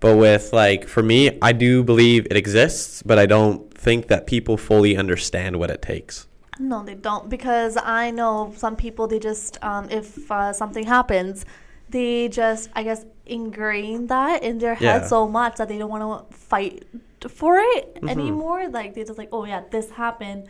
But with like for me, I do believe it exists, but I don't think that people fully understand what it takes. No, they don't because I know some people. They just um, if uh, something happens, they just I guess ingrain that in their head Yeah. so much that they don't want to fight for it Mhm. anymore. Like they just like, oh yeah, this happened.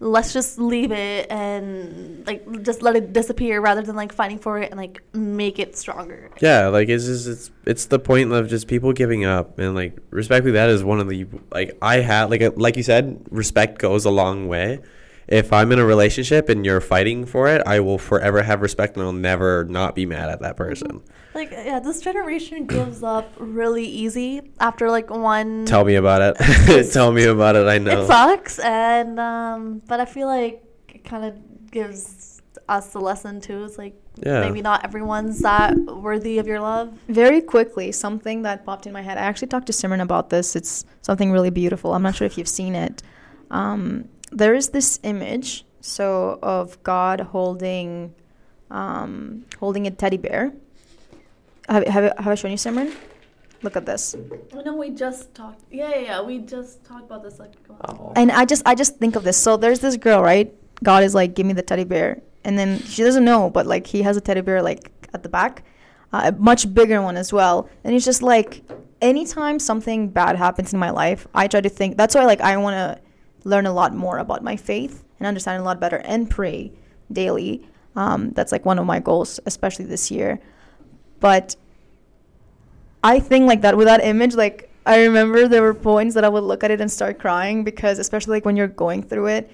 Let's just leave it and like just let it disappear rather than like fighting for it and like make it stronger. Yeah, like it's just it's it's the point of just people giving up and like respectfully that is one of the like I had like like you said respect goes a long way. If I'm in a relationship and you're fighting for it, I will forever have respect and I'll never not be mad at that person. Like yeah, this generation gives [CLEARS THROAT] up really easy after like one. Tell me about it. [LAUGHS] [LAUGHS] Tell me about it. I know. It sucks, and um, but I feel like it kind of gives us the lesson too. It's like Yeah. maybe not everyone's that worthy of your love. very quickly, something that popped in my head. I actually talked to Simran about this. It's something really beautiful. I'm not sure if you've seen it. Um, there is this image, so of God holding, um, holding a teddy bear. Have, have, have I shown you Simran? Look at this. I know we just talked. Yeah, yeah, yeah. We just talked about this like. a month Oh. And I just I just think of this. So there's this girl, right? God is like, give me the teddy bear, and then she doesn't know, but like he has a teddy bear like at the back, uh, a much bigger one as well. And he's just like, anytime something bad happens in my life, I try to think. That's why like I want to learn a lot more about my faith and understand a lot better and pray daily. Um, that's like one of my goals, especially this year. But I think like that with that image, like I remember there were points that I would look at it and start crying because especially like when you're going through it,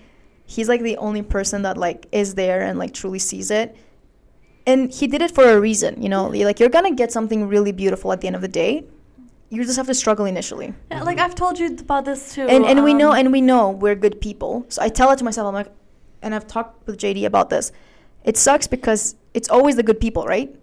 he's like the only person that like is there and like truly sees it. And he did it for a reason, you know. Like you're gonna get something really beautiful at the end of the day. You just have to struggle initially. Yeah, like I've told you about this too. And and we know um, and we know we're good people. So I tell it to myself. I'm like, and I've talked with JD about this. It sucks because it's always the good people, right?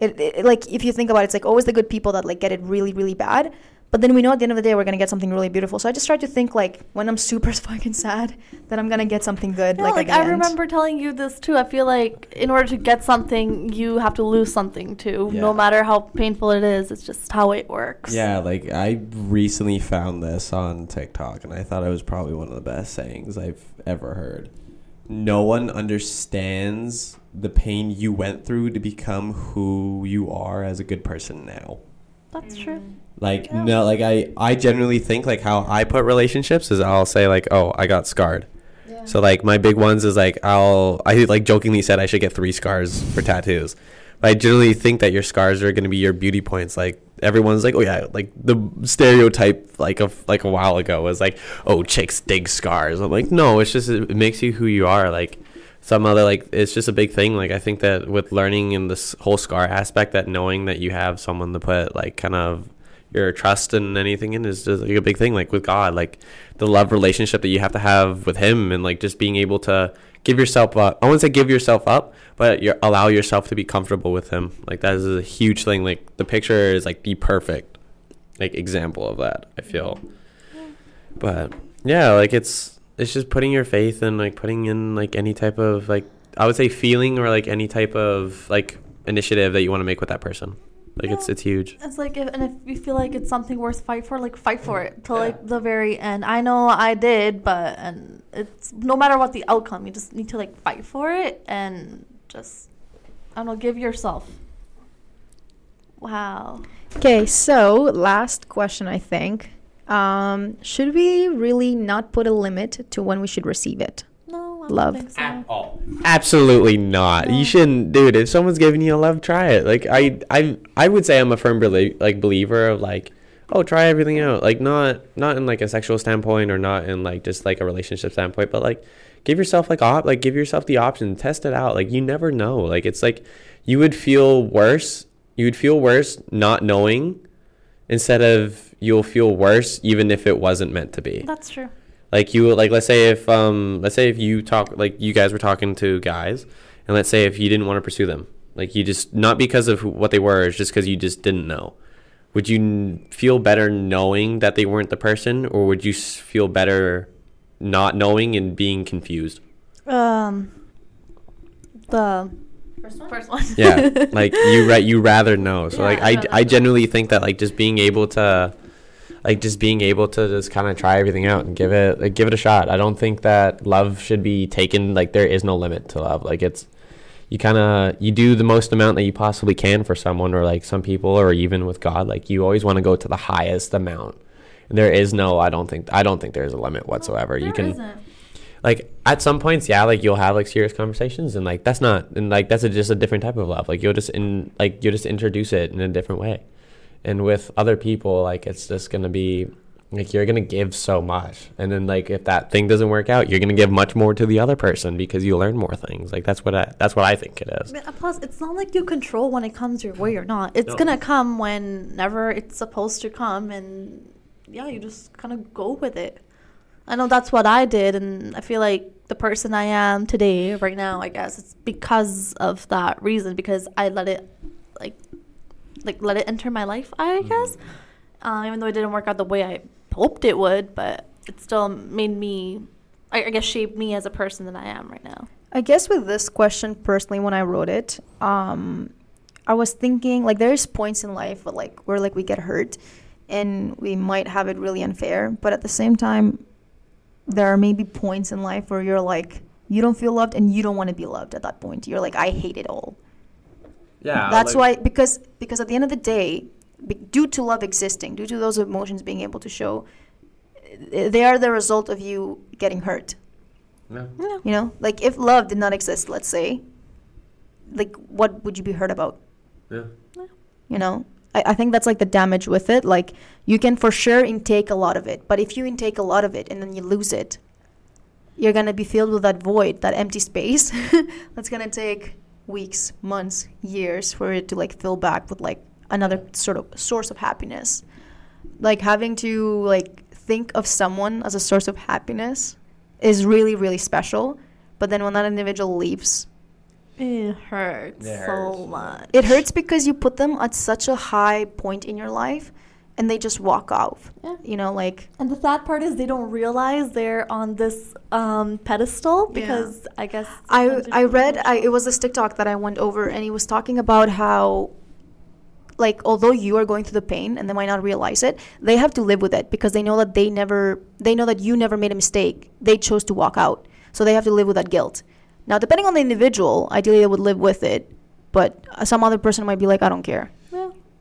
It, it like if you think about it, it's like always the good people that like get it really really bad. But then we know at the end of the day we're gonna get something really beautiful. So I just try to think like when I'm [LAUGHS] super fucking sad that I'm gonna get something good. Yeah, like, like, at the I end. remember telling you this too. I feel like in order to get something, you have to lose something too. Yeah. No matter how painful it is, it's just how it works. Yeah, like I recently found this on TikTok and I thought it was probably one of the best sayings I've ever heard. No one understands the pain you went through to become who you are as a good person now. That's true. Like Yeah. no, like I I generally think like how I put relationships is I'll say like, "Oh, I got scarred." Yeah. So like my big ones is like I'll I like jokingly said I should get 3 scars for tattoos. But I generally think that your scars are going to be your beauty points like everyone's like, "Oh yeah, like the stereotype like of like a while ago was like, "Oh, chicks dig scars." I'm like, "No, it's just it makes you who you are." Like some other like it's just a big thing. Like i think that with learning in this whole scar aspect that knowing that you have someone to put like kind of your trust and anything in is just like a big thing like with god like the love relationship that you have to have with him and like just being able to give yourself up. I wouldn't say give yourself up but you allow yourself to be comfortable with him. Like that is a huge thing. Like the picture is like the perfect like example of that i feel. But yeah like it's it's just putting your faith and like putting in like any type of like i would say feeling or like any type of like initiative that you want to make with that person like it's it's huge It's like, if, and if you feel like it's something worth fight for, like fight for it till Yeah. like the very end. I know I did, but and it's no matter what the outcome, you just need to like fight for it and just I don't know, give yourself. Wow. Okay, so last question, I think. Um, should we really not put a limit to when we should receive it? No, I Love. don't think so. all absolutely not No. you shouldn't dude if someone's giving you a love try it like i i i would say i'm a firm belie- like believer of like oh try everything out like not not in like a sexual standpoint or not in like just like a relationship standpoint but like give yourself like op like give yourself the option test it out like you never know like it's like you would feel worse you would feel worse not knowing instead of you'll feel worse even if it wasn't meant to be That's true. like you like let's say if um let's say if you talk like you guys were talking to guys and let's say if you didn't want to pursue them like you just not because of who, what they were it's just because you just didn't know would you n- feel better knowing that they weren't the person or would you s- feel better not knowing and being confused Um, the First one? first one. yeah [LAUGHS] like you right you rather know so like I, I'd I know. genuinely think that like just being able to like just being able to just kind of try everything out and give it like give it a shot. I don't think that love should be taken like there is no limit to love. Like it's you kind of you do the most amount that you possibly can for someone or like some people or even with god. Like you always want to go to the highest amount. And there is no i don't think i don't think there's a limit whatsoever. You There can isn't. like at some points yeah like you'll have like serious conversations and like that's not and like that's a, just a different type of love. Like you'll just in like you'll just introduce it in a different way and with other people like it's just gonna be like you're gonna give so much and then like if that thing doesn't work out you're gonna give much more to the other person because you learn more things like that's what i that's what i think it is Yeah, uh, Plus, it's not like you control when it comes your way or not. It's No. gonna come whenever it's supposed to come, and yeah, you just kind of go with it. I know that's what I did, and I feel like the person I am today, right now, I guess it's because of that reason. Because I let it, like let it enter my life. I guess, uh, even though it didn't work out the way I hoped it would, but it still made me, I, I guess, shaped me as a person that I am right now. I guess with this question personally, when I wrote it, um, I was thinking like there's points in life where like where like we get hurt and we might have it really unfair, but at the same time there are maybe points in life where you're like you don't feel loved and you don't want to be loved at that point. You're like I hate it all. Yeah. That's like- why because because at the end of the day, be, due to love existing, due to those emotions being able to show, eh, they are the result of you getting hurt. Yeah. You know, like if love did not exist, let's say, like what would you be hurt about? Yeah. You know, I, I think that's like the damage with it. Like you can for sure intake a lot of it, but if you intake a lot of it and then you lose it, you're gonna be filled with that void, that empty space. [LAUGHS] that's gonna take weeks, months, years for it to like fill back with like another sort of source of happiness. Like having to like think of someone as a source of happiness is really really special. But then when that individual leaves, It hurts It so much. it hurts because you put them at such a high point in your life and they just walk off. Yeah. You know, like And the sad part is they don't realize they're on this um, pedestal Yeah. because I guess I I read I, it was this TikTok that I went over and he was talking about how like although you are going through the pain and they might not realize it, they have to live with it because they know that they never they know that you never made a mistake. They chose to walk out. So they have to live with that guilt. Now, depending on the individual, ideally they would live with it, but some other person might be like I don't care.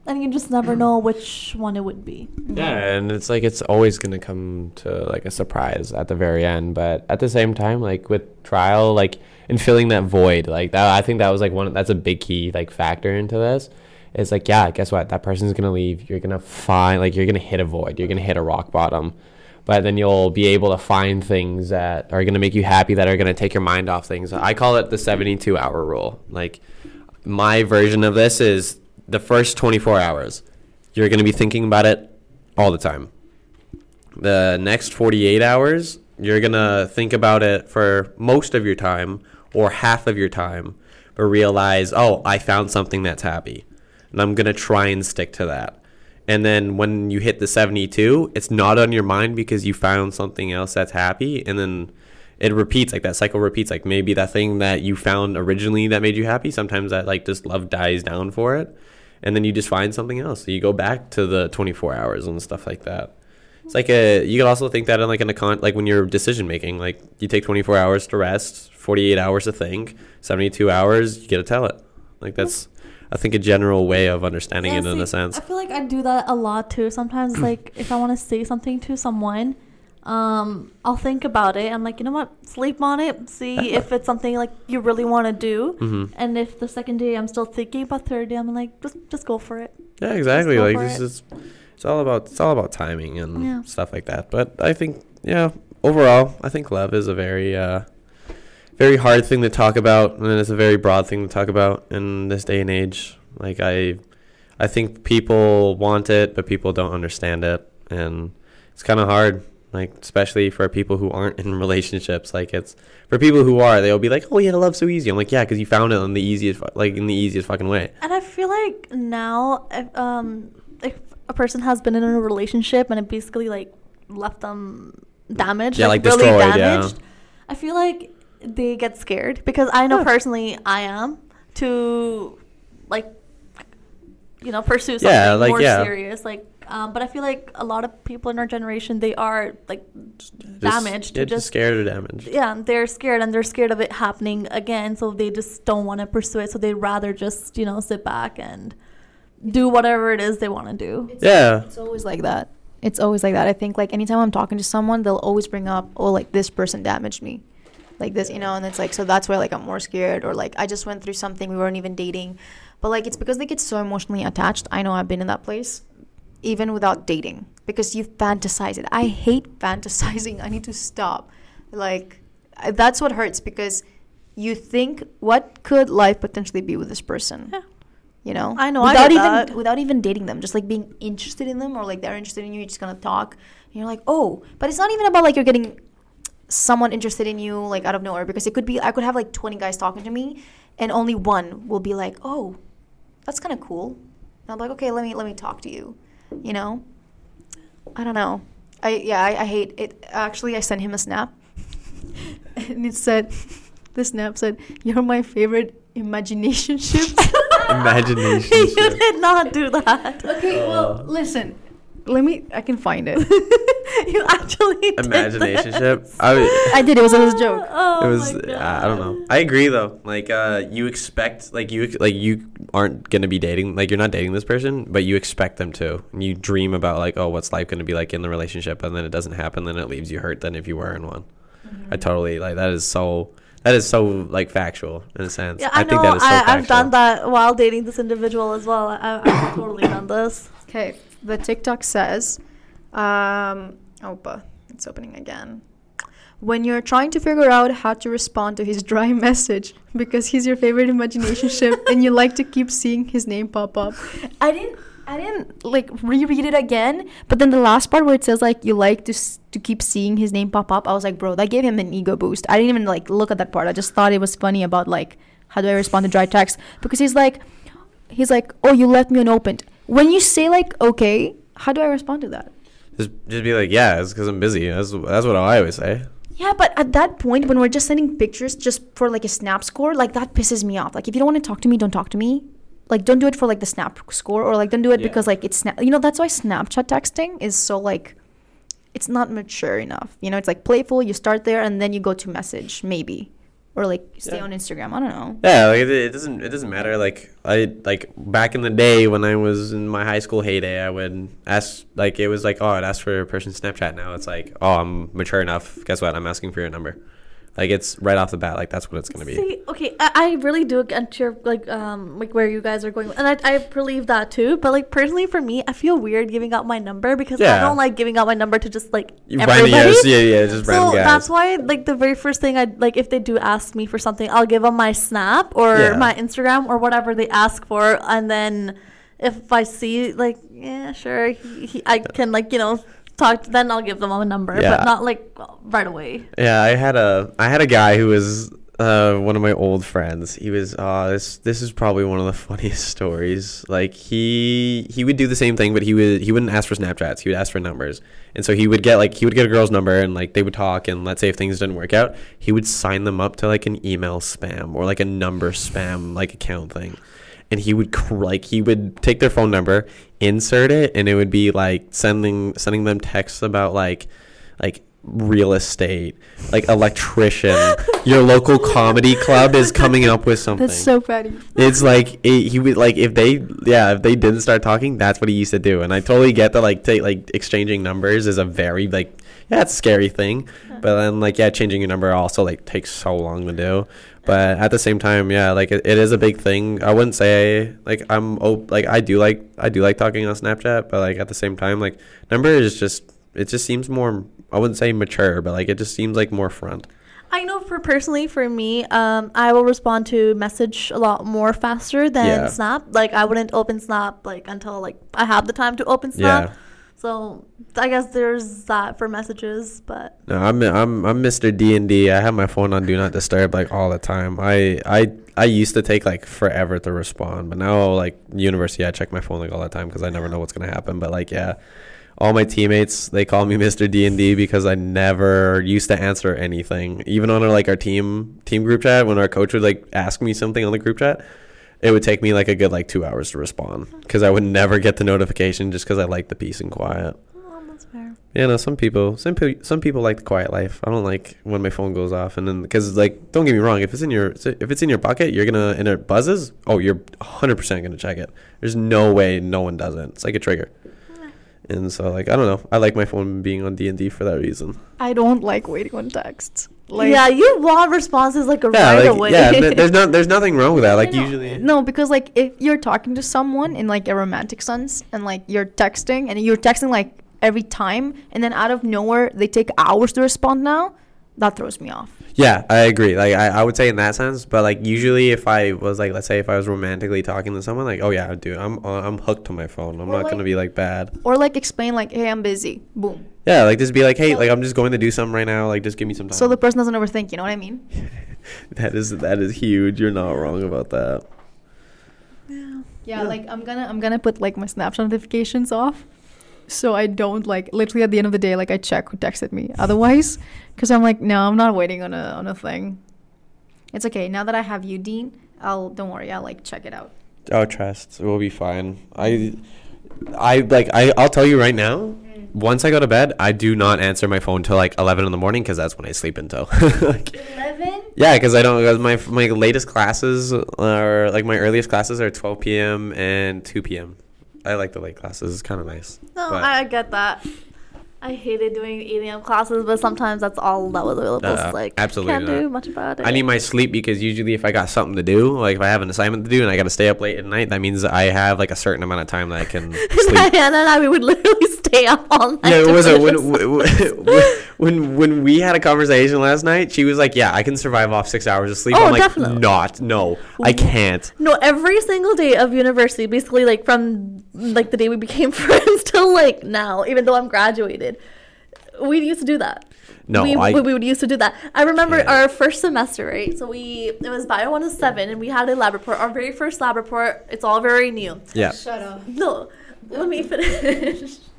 And you just never know which one it would be. Yeah, and it's like it's always gonna come to like a surprise at the very end, but at the same time, like with trial, like and filling that void, like that, I think that was like one. That's a big key like factor into this. It's like yeah, guess what? That person's gonna leave. You're gonna find like you're gonna hit a void. You're gonna hit a rock bottom, but then you'll be able to find things that are gonna make you happy. That are gonna take your mind off things. I call it the 72 hour rule. Like my version of this is the first 24 hours. You're going to be thinking about it all the time. The next 48 hours you're going to think about it for most of your time or half of your time but realize oh i found something that's happy and i'm going to try and stick to that. And then when you hit the 72 it's not on your mind because you found something else that's happy and then it repeats like that cycle repeats like maybe that thing that you found originally that made you happy sometimes that like just love dies down for it and then you just find something else. So you go back to the 24 hours and stuff like that. It's like a you could also think that in like in a con like when you're decision making like you take 24 hours to rest 48 hours to think 72 hours you get to tell it. Like that's i think a general way of understanding Yeah, it in a sense. I feel like I do that a lot too. Sometimes, like if I want to say something to someone, um, I'll think about it. I'm like, you know what? Sleep on it. See [LAUGHS] if it's something like you really want to do. hmm And if the second day I'm still thinking, about third day I'm like, just just go for it. Yeah, exactly. Like this it. is it's all about it's all about timing and Yeah. stuff like that. But I think yeah, overall, I think love is a very uh very hard thing to talk about and it's a very broad thing to talk about in this day and age. Like I I think people want it, but people don't understand it and it's kind of hard. Like especially for people who aren't in relationships, like it's for people who are, they'll be like, "Oh yeah, love's so easy." I'm like, "Yeah, because you found it in the easiest, fu- like in the easiest fucking way." And I feel like now, if, um, if a person has been in a relationship and it basically like left them damaged, Yeah, like really destroyed, yeah. damaged, I feel like they get scared because I know Yeah. personally I am to like, you know, pursue something Yeah, like, more yeah. serious. Like, um, but I feel like a lot of people in our generation they are like Just- damaged yeah, to just scared or damaged. yeah, they're scared and they're scared of it happening again, so they just don't want to pursue it. So they'd rather just, you know, sit back and do whatever it is they want to do. Yeah. It's always like that. It's always like that. I think like anytime I'm talking to someone, they'll always bring up, oh, like this person damaged me, like this, you know, and it's like so that's why like I'm more scared, or like I just went through something we weren't even dating, but like it's because they get so emotionally attached. I know I've been in that place, even without dating, because you fantasize it. I hate [LAUGHS] fantasizing. I need to stop. Like I- that's what hurts because you think what could life potentially be with this person Yeah. you know I know, without get even that. without even dating them just like being interested in them or like they're interested in you you're just gonna talk and you're like oh but it's not even about like you're getting someone interested in you like out of nowhere because it could be i could have like 20 guys talking to me and only one will be like oh that's kind of cool and i'm like okay let me let me talk to you you know i don't know i yeah i, I hate it actually i sent him a snap [LAUGHS] and it said the snap said you're my favorite imagination ship [LAUGHS] Imagination. [LAUGHS] you did not do that. Okay, well, listen. Let me. I can find it. [LAUGHS] you actually Imagination ship. I [LAUGHS] was, I did. It was a joke. [LAUGHS] Oh it was. my uh, I don't know. I agree though. Like, uh, you expect like you like you aren't gonna be dating like you're not dating this person, but you expect them to. And you dream about like, oh, what's life gonna be like in the relationship, and then it doesn't happen, then it leaves you hurt than if you were in one. Mm-hmm. I totally like that is so. That is so like factual in a sense. Yeah, I, know. think that is so I, factual. I've done that while dating this individual as well. I, I've totally done this. Okay, the TikTok says, um, it's opening again. When you're trying to figure out how to respond to his [LAUGHS] dry message because he's your favorite imagination ship and you like to keep seeing his name pop up. I didn't I didn't like reread it again, but then the last part where it says like you like to s- to keep seeing his name pop up, I was like, bro, that gave him an ego boost. I didn't even like look at that part. I just thought it was funny about like how do I respond to dry text because he's like he's like, "Oh, you left me unopened." When you say like, "Okay," how do I respond to that? Just, just be like, yeah, it's because I'm busy. That's that's what I always say. Yeah, but at that point, when we're just sending pictures just for like a snap score, like that pisses me off. Like, if you don't want to talk to me, don't talk to me. Like, don't do it for like the snap score, or like don't do it Yeah. because like it's snap. You know, that's why Snapchat texting is so like, it's not mature enough. You know, it's like playful. You start there and then you go to message maybe, or like stay Yeah. on Instagram. I don't know. Yeah, like it, it doesn't it doesn't matter. Like I like back in the day when I was in my high school heyday, I would ask like it was like oh I'd ask for a person's Snapchat. Now it's like oh I'm mature enough. Guess what? I'm asking for your number. Like it's right off the bat. Like that's what it's gonna be. See, okay, I, I really do get your like um like where you guys are going, and I I believe that too. But like personally, for me, I feel weird giving out my number because I don't like giving out my number to just like everybody. random, yeah, yeah, just so random guys. that's why like the very first thing I like if they do ask me for something, I'll give them my Snap or Yeah. my Instagram or whatever they ask for, and then if I see like yeah sure he, he, I can like you know talk then I'll give them a number, Yeah. but not like right away. Yeah, I had a I had a guy who was uh, one of my old friends. He was uh, this this is probably one of the [LAUGHS] funniest stories. Like he he would do the same thing, but he would he wouldn't ask for Snapchats. He would ask for numbers, and so he would get like he would get a girl's number, and like they would talk, and let's say if things didn't work out, he would sign them up to like an email spam or like a number spam like account thing. And he would cr- like he would take their phone number, insert it, and it would be like sending sending them texts about like like real estate, like electrician. [LAUGHS] Your local comedy club is coming up with something. That's so funny. It's like it, he would like if they yeah if they didn't start talking that's what he used to do and I totally get that like take like exchanging numbers is a very like yeah it's scary thing uh-huh. but then like yeah changing your number also like takes so long to do but at the same time yeah like it, it is a big thing I wouldn't say like I'm op- like I do like I do like talking on Snapchat but like at the same time like number is just it just seems more I wouldn't say mature but like it just seems like more front I know for personally for me, um, I will respond to message a lot more faster than Yeah. Snap. Like I wouldn't open Snap like until like I have the time to open Snap. Yeah. So I guess there's that for messages, but No, I'm I'm I'm Mr. D and D. I have my phone on Do Not Disturb like all the time. I I I used to take like forever to respond, but now like university, I check my phone like all the time because I never know what's gonna happen. But like yeah, all my teammates they call me [LAUGHS] Mr. D and D because I never used to answer anything, even on our like our team team group chat when our coach would like ask me something on the group chat. It would take me like a good like two hours to respond because I would never get the notification just because I like the peace and quiet. oh, that's fair. Yeah, no, some people, some people, some people like the quiet life. I don't like when my phone goes off, and then because like, don't get me wrong, if it's in your, if it's in your bucket, you're gonna and it buzzes. Oh, you're 100 percent gonna check it. There's no way no one doesn't. It's like a trigger. And so like I don't know, I like my phone being on D and D for that reason. I don't like waiting on texts. Like, yeah, you want responses like Yeah, right like, away. yeah. [LAUGHS] th- there's no, there's nothing wrong with that. Like know. usually, No, because like if you're talking to someone in like a romantic sense and like you're texting and you're texting like every time and then out of nowhere they take hours to respond now, that throws me off. Yeah, I agree. Like I, I would say in that sense, but like usually if I was like let's say if I was romantically talking to someone, like oh yeah, dude, I'm uh, I'm hooked to my phone. I'm Or, not like- gonna be like bad. Or like explain like, hey, I'm busy. Boom. Yeah, like just be like, hey, like I'm just going to do something right now. Like just give me some time. So the person doesn't overthink, you know what I mean? [LAUGHS] that is that is huge. You're not wrong about that. Yeah, Yeah. like I'm gonna I'm gonna put like my Snapchat notifications off, so I don't like literally at the end of the day like I check who texted me. Otherwise, because I'm like no, I'm not waiting on a on a thing. It's okay now that I have you, Dean. I'll don't worry. I'll like check it out. Oh, trust. We'll be fine. I, I like. I. I'll tell you right now. Once I go to bed, I do not answer my phone till like eleven in the morning because that's when I sleep until. [LAUGHS] like, Eleven. yeah, because I don't. Cause my my latest classes are like my earliest classes are twelve p.m. and two p.m. I like the late classes. It's kind of nice. No, But- I get that. I hated doing 8 a.m. classes, but sometimes that's all that was available. Uh, so like, absolutely can't not. do much about it. I need my sleep because usually if I got something to do, like if I have an assignment to do and I got to stay up late at night, that means I have like a certain amount of time that I can [LAUGHS] sleep. Diana and I we would literally [LAUGHS] stay up all night. Yeah, it was when, [LAUGHS] when when when we had a conversation last night? She was like, "Yeah, I can survive off six hours of sleep." Oh, I'm like, definitely. "Not, no, I can't." No, every single day of university, basically like from like the day we became [LAUGHS] friends till like now, even though I'm graduated, we used to do that. No, we, I- we, we would used to do that. I remember Can't. our first semester, right? So we it was bio one to seven, and we had a lab report. Our very first lab report. It's all very new. Yeah, Shut up. No, let me finish. [LAUGHS]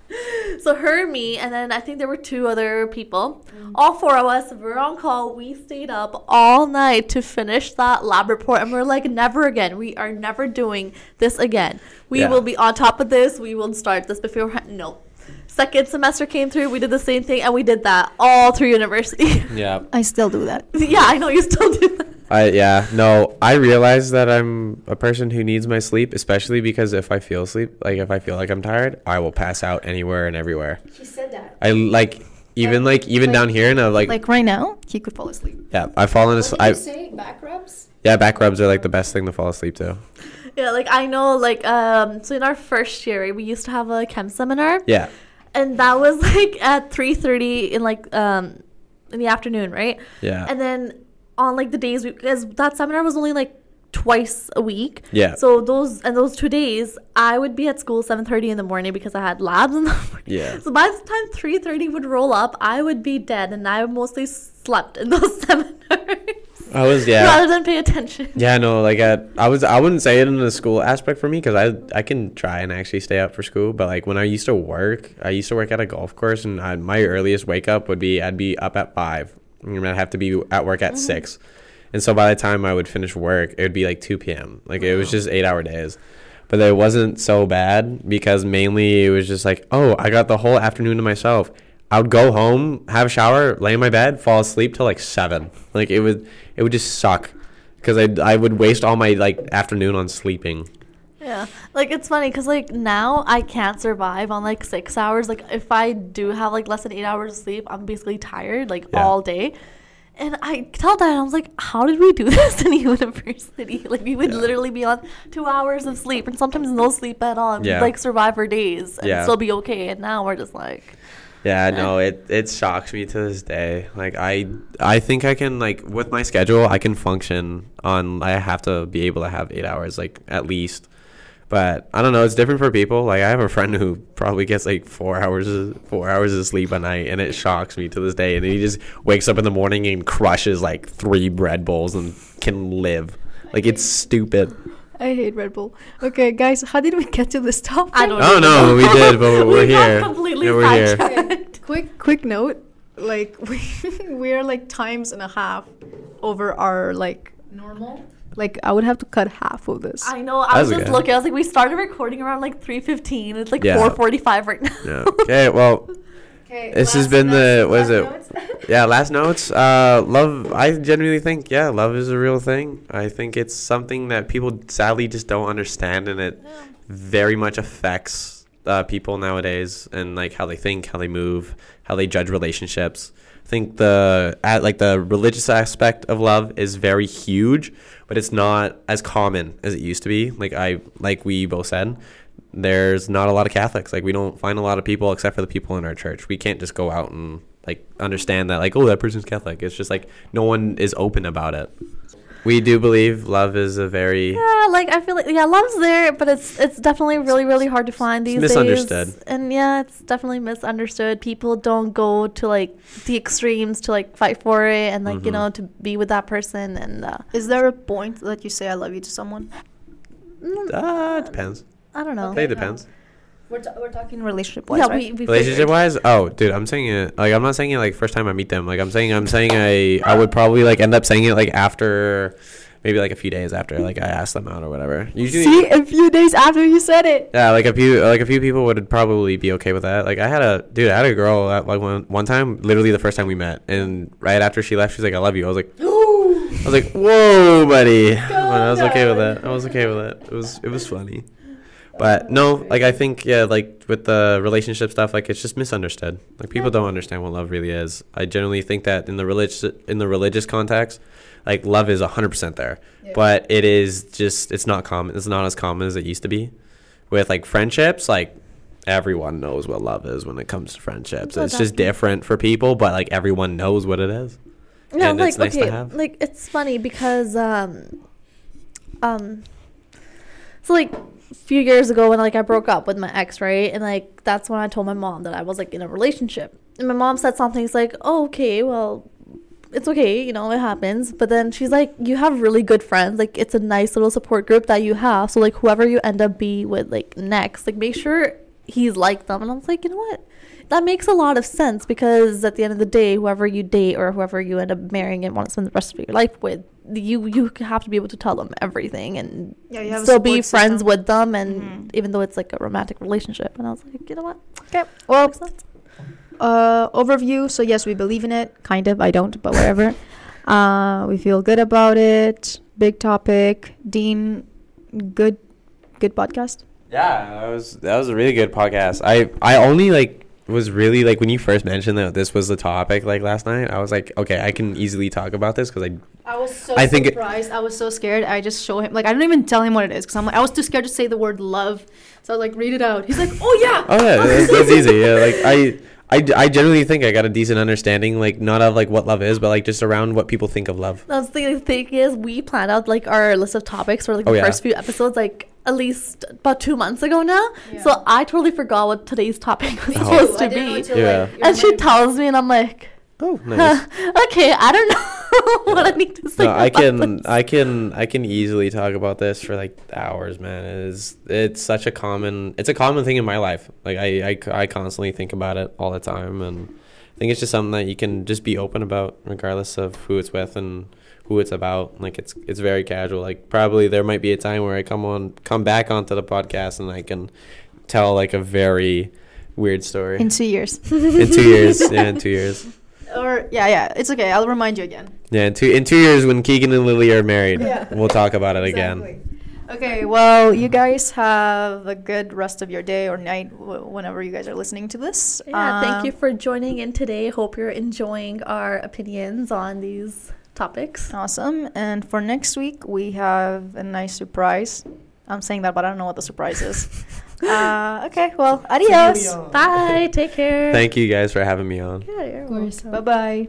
so her, and me, and then I think there were two other people. All four of us were on call. We stayed up all night to finish that lab report, and we're like, never again. We are never doing this again. We Yeah. will be on top of this. We will start this before. No. Second semester came through. We did the same thing, and we did that all through university. [LAUGHS] yeah. I still do that. [LAUGHS] yeah, I know you still do that. I yeah no. I realize that I'm a person who needs my sleep, especially because if I feel sleep, like if I feel like I'm tired, I will pass out anywhere and everywhere. She said that. I like even like even like- down here and like, Like right now, he could fall asleep. yeah, I've fallen asleep. I, say? Back rubs? yeah, back rubs are like the best thing to fall asleep to. Yeah, like I know, like um. So in our first year, we used to have a chem seminar. Yeah, and that was [LAUGHS] like at 3.30 in like um in the afternoon right yeah, and then on like the days because that seminar was only like twice a week Yeah. so those and those two days i would be at school 7.30 in the morning because i had labs in the [LAUGHS] morning Yeah. so by the time 3.30 would roll up i would be dead and i mostly slept in [LAUGHS] those seminars I was yeah. rather than pay attention Yeah, no, like I, I was, I wouldn't say it in the school aspect for me because I, I can try and actually stay up for school. But like when I used to work, I used to work at a golf course, and I, my earliest wake up would be I'd be up at five, I'd have to be at work at mm-hmm. six, and so by the time I would finish work, it would be like two p.m. Like it was just eight hour days. But it wasn't so bad because mainly it was just like, oh, I got the whole afternoon to myself. I would go home, have a shower, lay in my bed, fall asleep till like seven. Like it would, it would just suck because I I would waste all my like afternoon on sleeping. Yeah, like it's funny because like now I can't survive on like six hours. Like if I do have like less than eight hours of sleep, I'm basically tired like Yeah. all day. And I tell that I was like, how did we do [LAUGHS] this in university? [LAUGHS] Like we would Yeah. literally be on two hours of sleep and sometimes no sleep at all. And Yeah. like survive for days and Yeah. still be okay. And now we're just like, Yeah, [LAUGHS] no, it it shocks me to this day. Like I I think I can like with my schedule I can function on I have to be able to have 8 hours like at least. But I don't know, it's different for people. Like I have a friend who probably gets like 4 hours of, 4 hours of sleep a night and it shocks me to this day and he just wakes up in the morning and crushes like 3 Red Bulls and can live. Like it's stupid. I hate Red Bull. Okay, guys, how did we get to this topic? I don't know. Oh no, we did, but [LAUGHS] we're, We we're got here. completely Yeah, we're here. sidetracked. [LAUGHS] quick quick note like [LAUGHS] we we're like times and a half over our like normal like i would have to cut half of this I know. I was just okay. looking. I was like, we started recording around like 3.15. It's like Yeah. 4.45 right now. Yeah. [LAUGHS] Okay, well, okay This has been the- what is it? [LAUGHS] yeah last notes uh love i genuinely think yeah love is a real thing i think it's something that people sadly just don't understand and it very much affects uh, people nowadays and like how they think how they move how they judge relationships i think the at like the religious aspect of love is very huge but it's not as common as it used to be like i like we both said there's not a lot of Catholics. Like we don't find a lot of people except for the people in our church. We can't just go out and like understand that like oh that person's Catholic. It's just like no one is open about it. We do believe love is a very Yeah, like I feel like yeah, love's there, but it's it's definitely really really hard to find these misunderstood. days. And yeah, it's definitely misunderstood. People don't go to like the extremes to like fight for it and like you Mhm. know to be with that person and uh, is there a point that you say i love you to someone mm, uh, it depends. I don't know. It depends. We're, ta- we're talking relationship wise yeah, right? we, we Relationship wise, oh dude, I'm saying it like I'm not saying it like first time I meet them. Like I'm saying I'm saying I I would probably like end up saying it like after maybe like a few days after like I asked them out or whatever. Usually, See, a few days after you said it. yeah, like a few like a few people would probably be okay with that. Like I had a dude, I had a girl at like one one time, literally the first time we met, and right after she left, she's like, "I love you." I was like, [GASPS] I was like, "Whoa, buddy!" But I was okay with that. I was okay with that. It was it was funny. But no, like I think yeah, like with the relationship stuff, like it's just misunderstood. Like people don't understand what love really is. I generally think that in the religious in the religious context, like love is hundred percent there, Yeah. but it is just it's not common. It's not as common as it used to be. With like friendships, like everyone knows what love is when it comes to friendships. Well, it's just different for people, but like everyone knows what it is. Yeah, And like it's nice to okay, have. like it's funny because um, um, so like a few years ago when like I broke up with my ex, right, and like that's when I told my mom that I was like in a relationship, and my mom said something. It's like, oh, okay, well, it's okay, you know, it happens. But then she's like, you have really good friends, like it's a nice little support group that you have. So like whoever you end up be with like next, like make sure he's like them. And I was like, you know what? That makes a lot of sense because at the end of the day, whoever you date or whoever you end up marrying and want to spend the rest of your life with, you you have to be able to tell them everything and Yeah, you have still be friends system. with them and Mhm. even though it's like a romantic relationship. And I was like, you know what? Okay. Well, Makes sense. uh, overview. So yes, we believe in it. Kind of. I don't, but whatever. [LAUGHS] uh, we feel good about it. Big topic. Dean, good, good podcast. Yeah, that was that was a really good podcast. I I only like was really like when you first mentioned that this was the topic like last night. I was like, okay, I can easily talk about this because I I was so I think it- surprised. I was so scared. I just show him like I don't even tell him what it is because I'm like I was too scared to say the word love. So I was like, read it out. He's like, oh yeah. oh yeah, [LAUGHS] that's, that's easy. Yeah, like I. I, I generally think I got a decent understanding, like not of like what love is, but like just around what people think of love. That's the thing is we planned out like our list of topics for like Oh, the yeah. first few episodes like at least about two months ago now. Yeah. So I totally forgot what today's topic [LAUGHS] was Me supposed to be. until, Yeah. like, And she tells me and I'm like, Oh, nice. [LAUGHS] okay, I don't know [LAUGHS] what I need to say. no, I can, this. I can, I can easily talk about this for like hours, man. It is, it's such a common, it's a common thing in my life. Like I, I, I constantly think about it all the time, and I think it's just something that you can just be open about, regardless of who it's with and who it's about. Like it's, it's very casual. Like probably there might be a time where I come on, come back onto the podcast, and I can tell like a very weird story in two years. in two years. [LAUGHS] Yeah, in two years. Or yeah, yeah, it's okay. I'll remind you again. Yeah, in two in two years when Keegan and Lily are married, Yeah. we'll talk about it again. Okay, well, you guys have a good rest of your day or night w- whenever you guys are listening to this. Yeah, thank Um, you for joining in today. Hope you're enjoying our opinions on these topics. Awesome. And for next week, we have a nice surprise. I'm saying that, but I don't know what the surprise is. [LAUGHS] uh, okay, well, adios. Bye. Take care. Thank you guys for having me on. Yeah, you're welcome. Bye bye.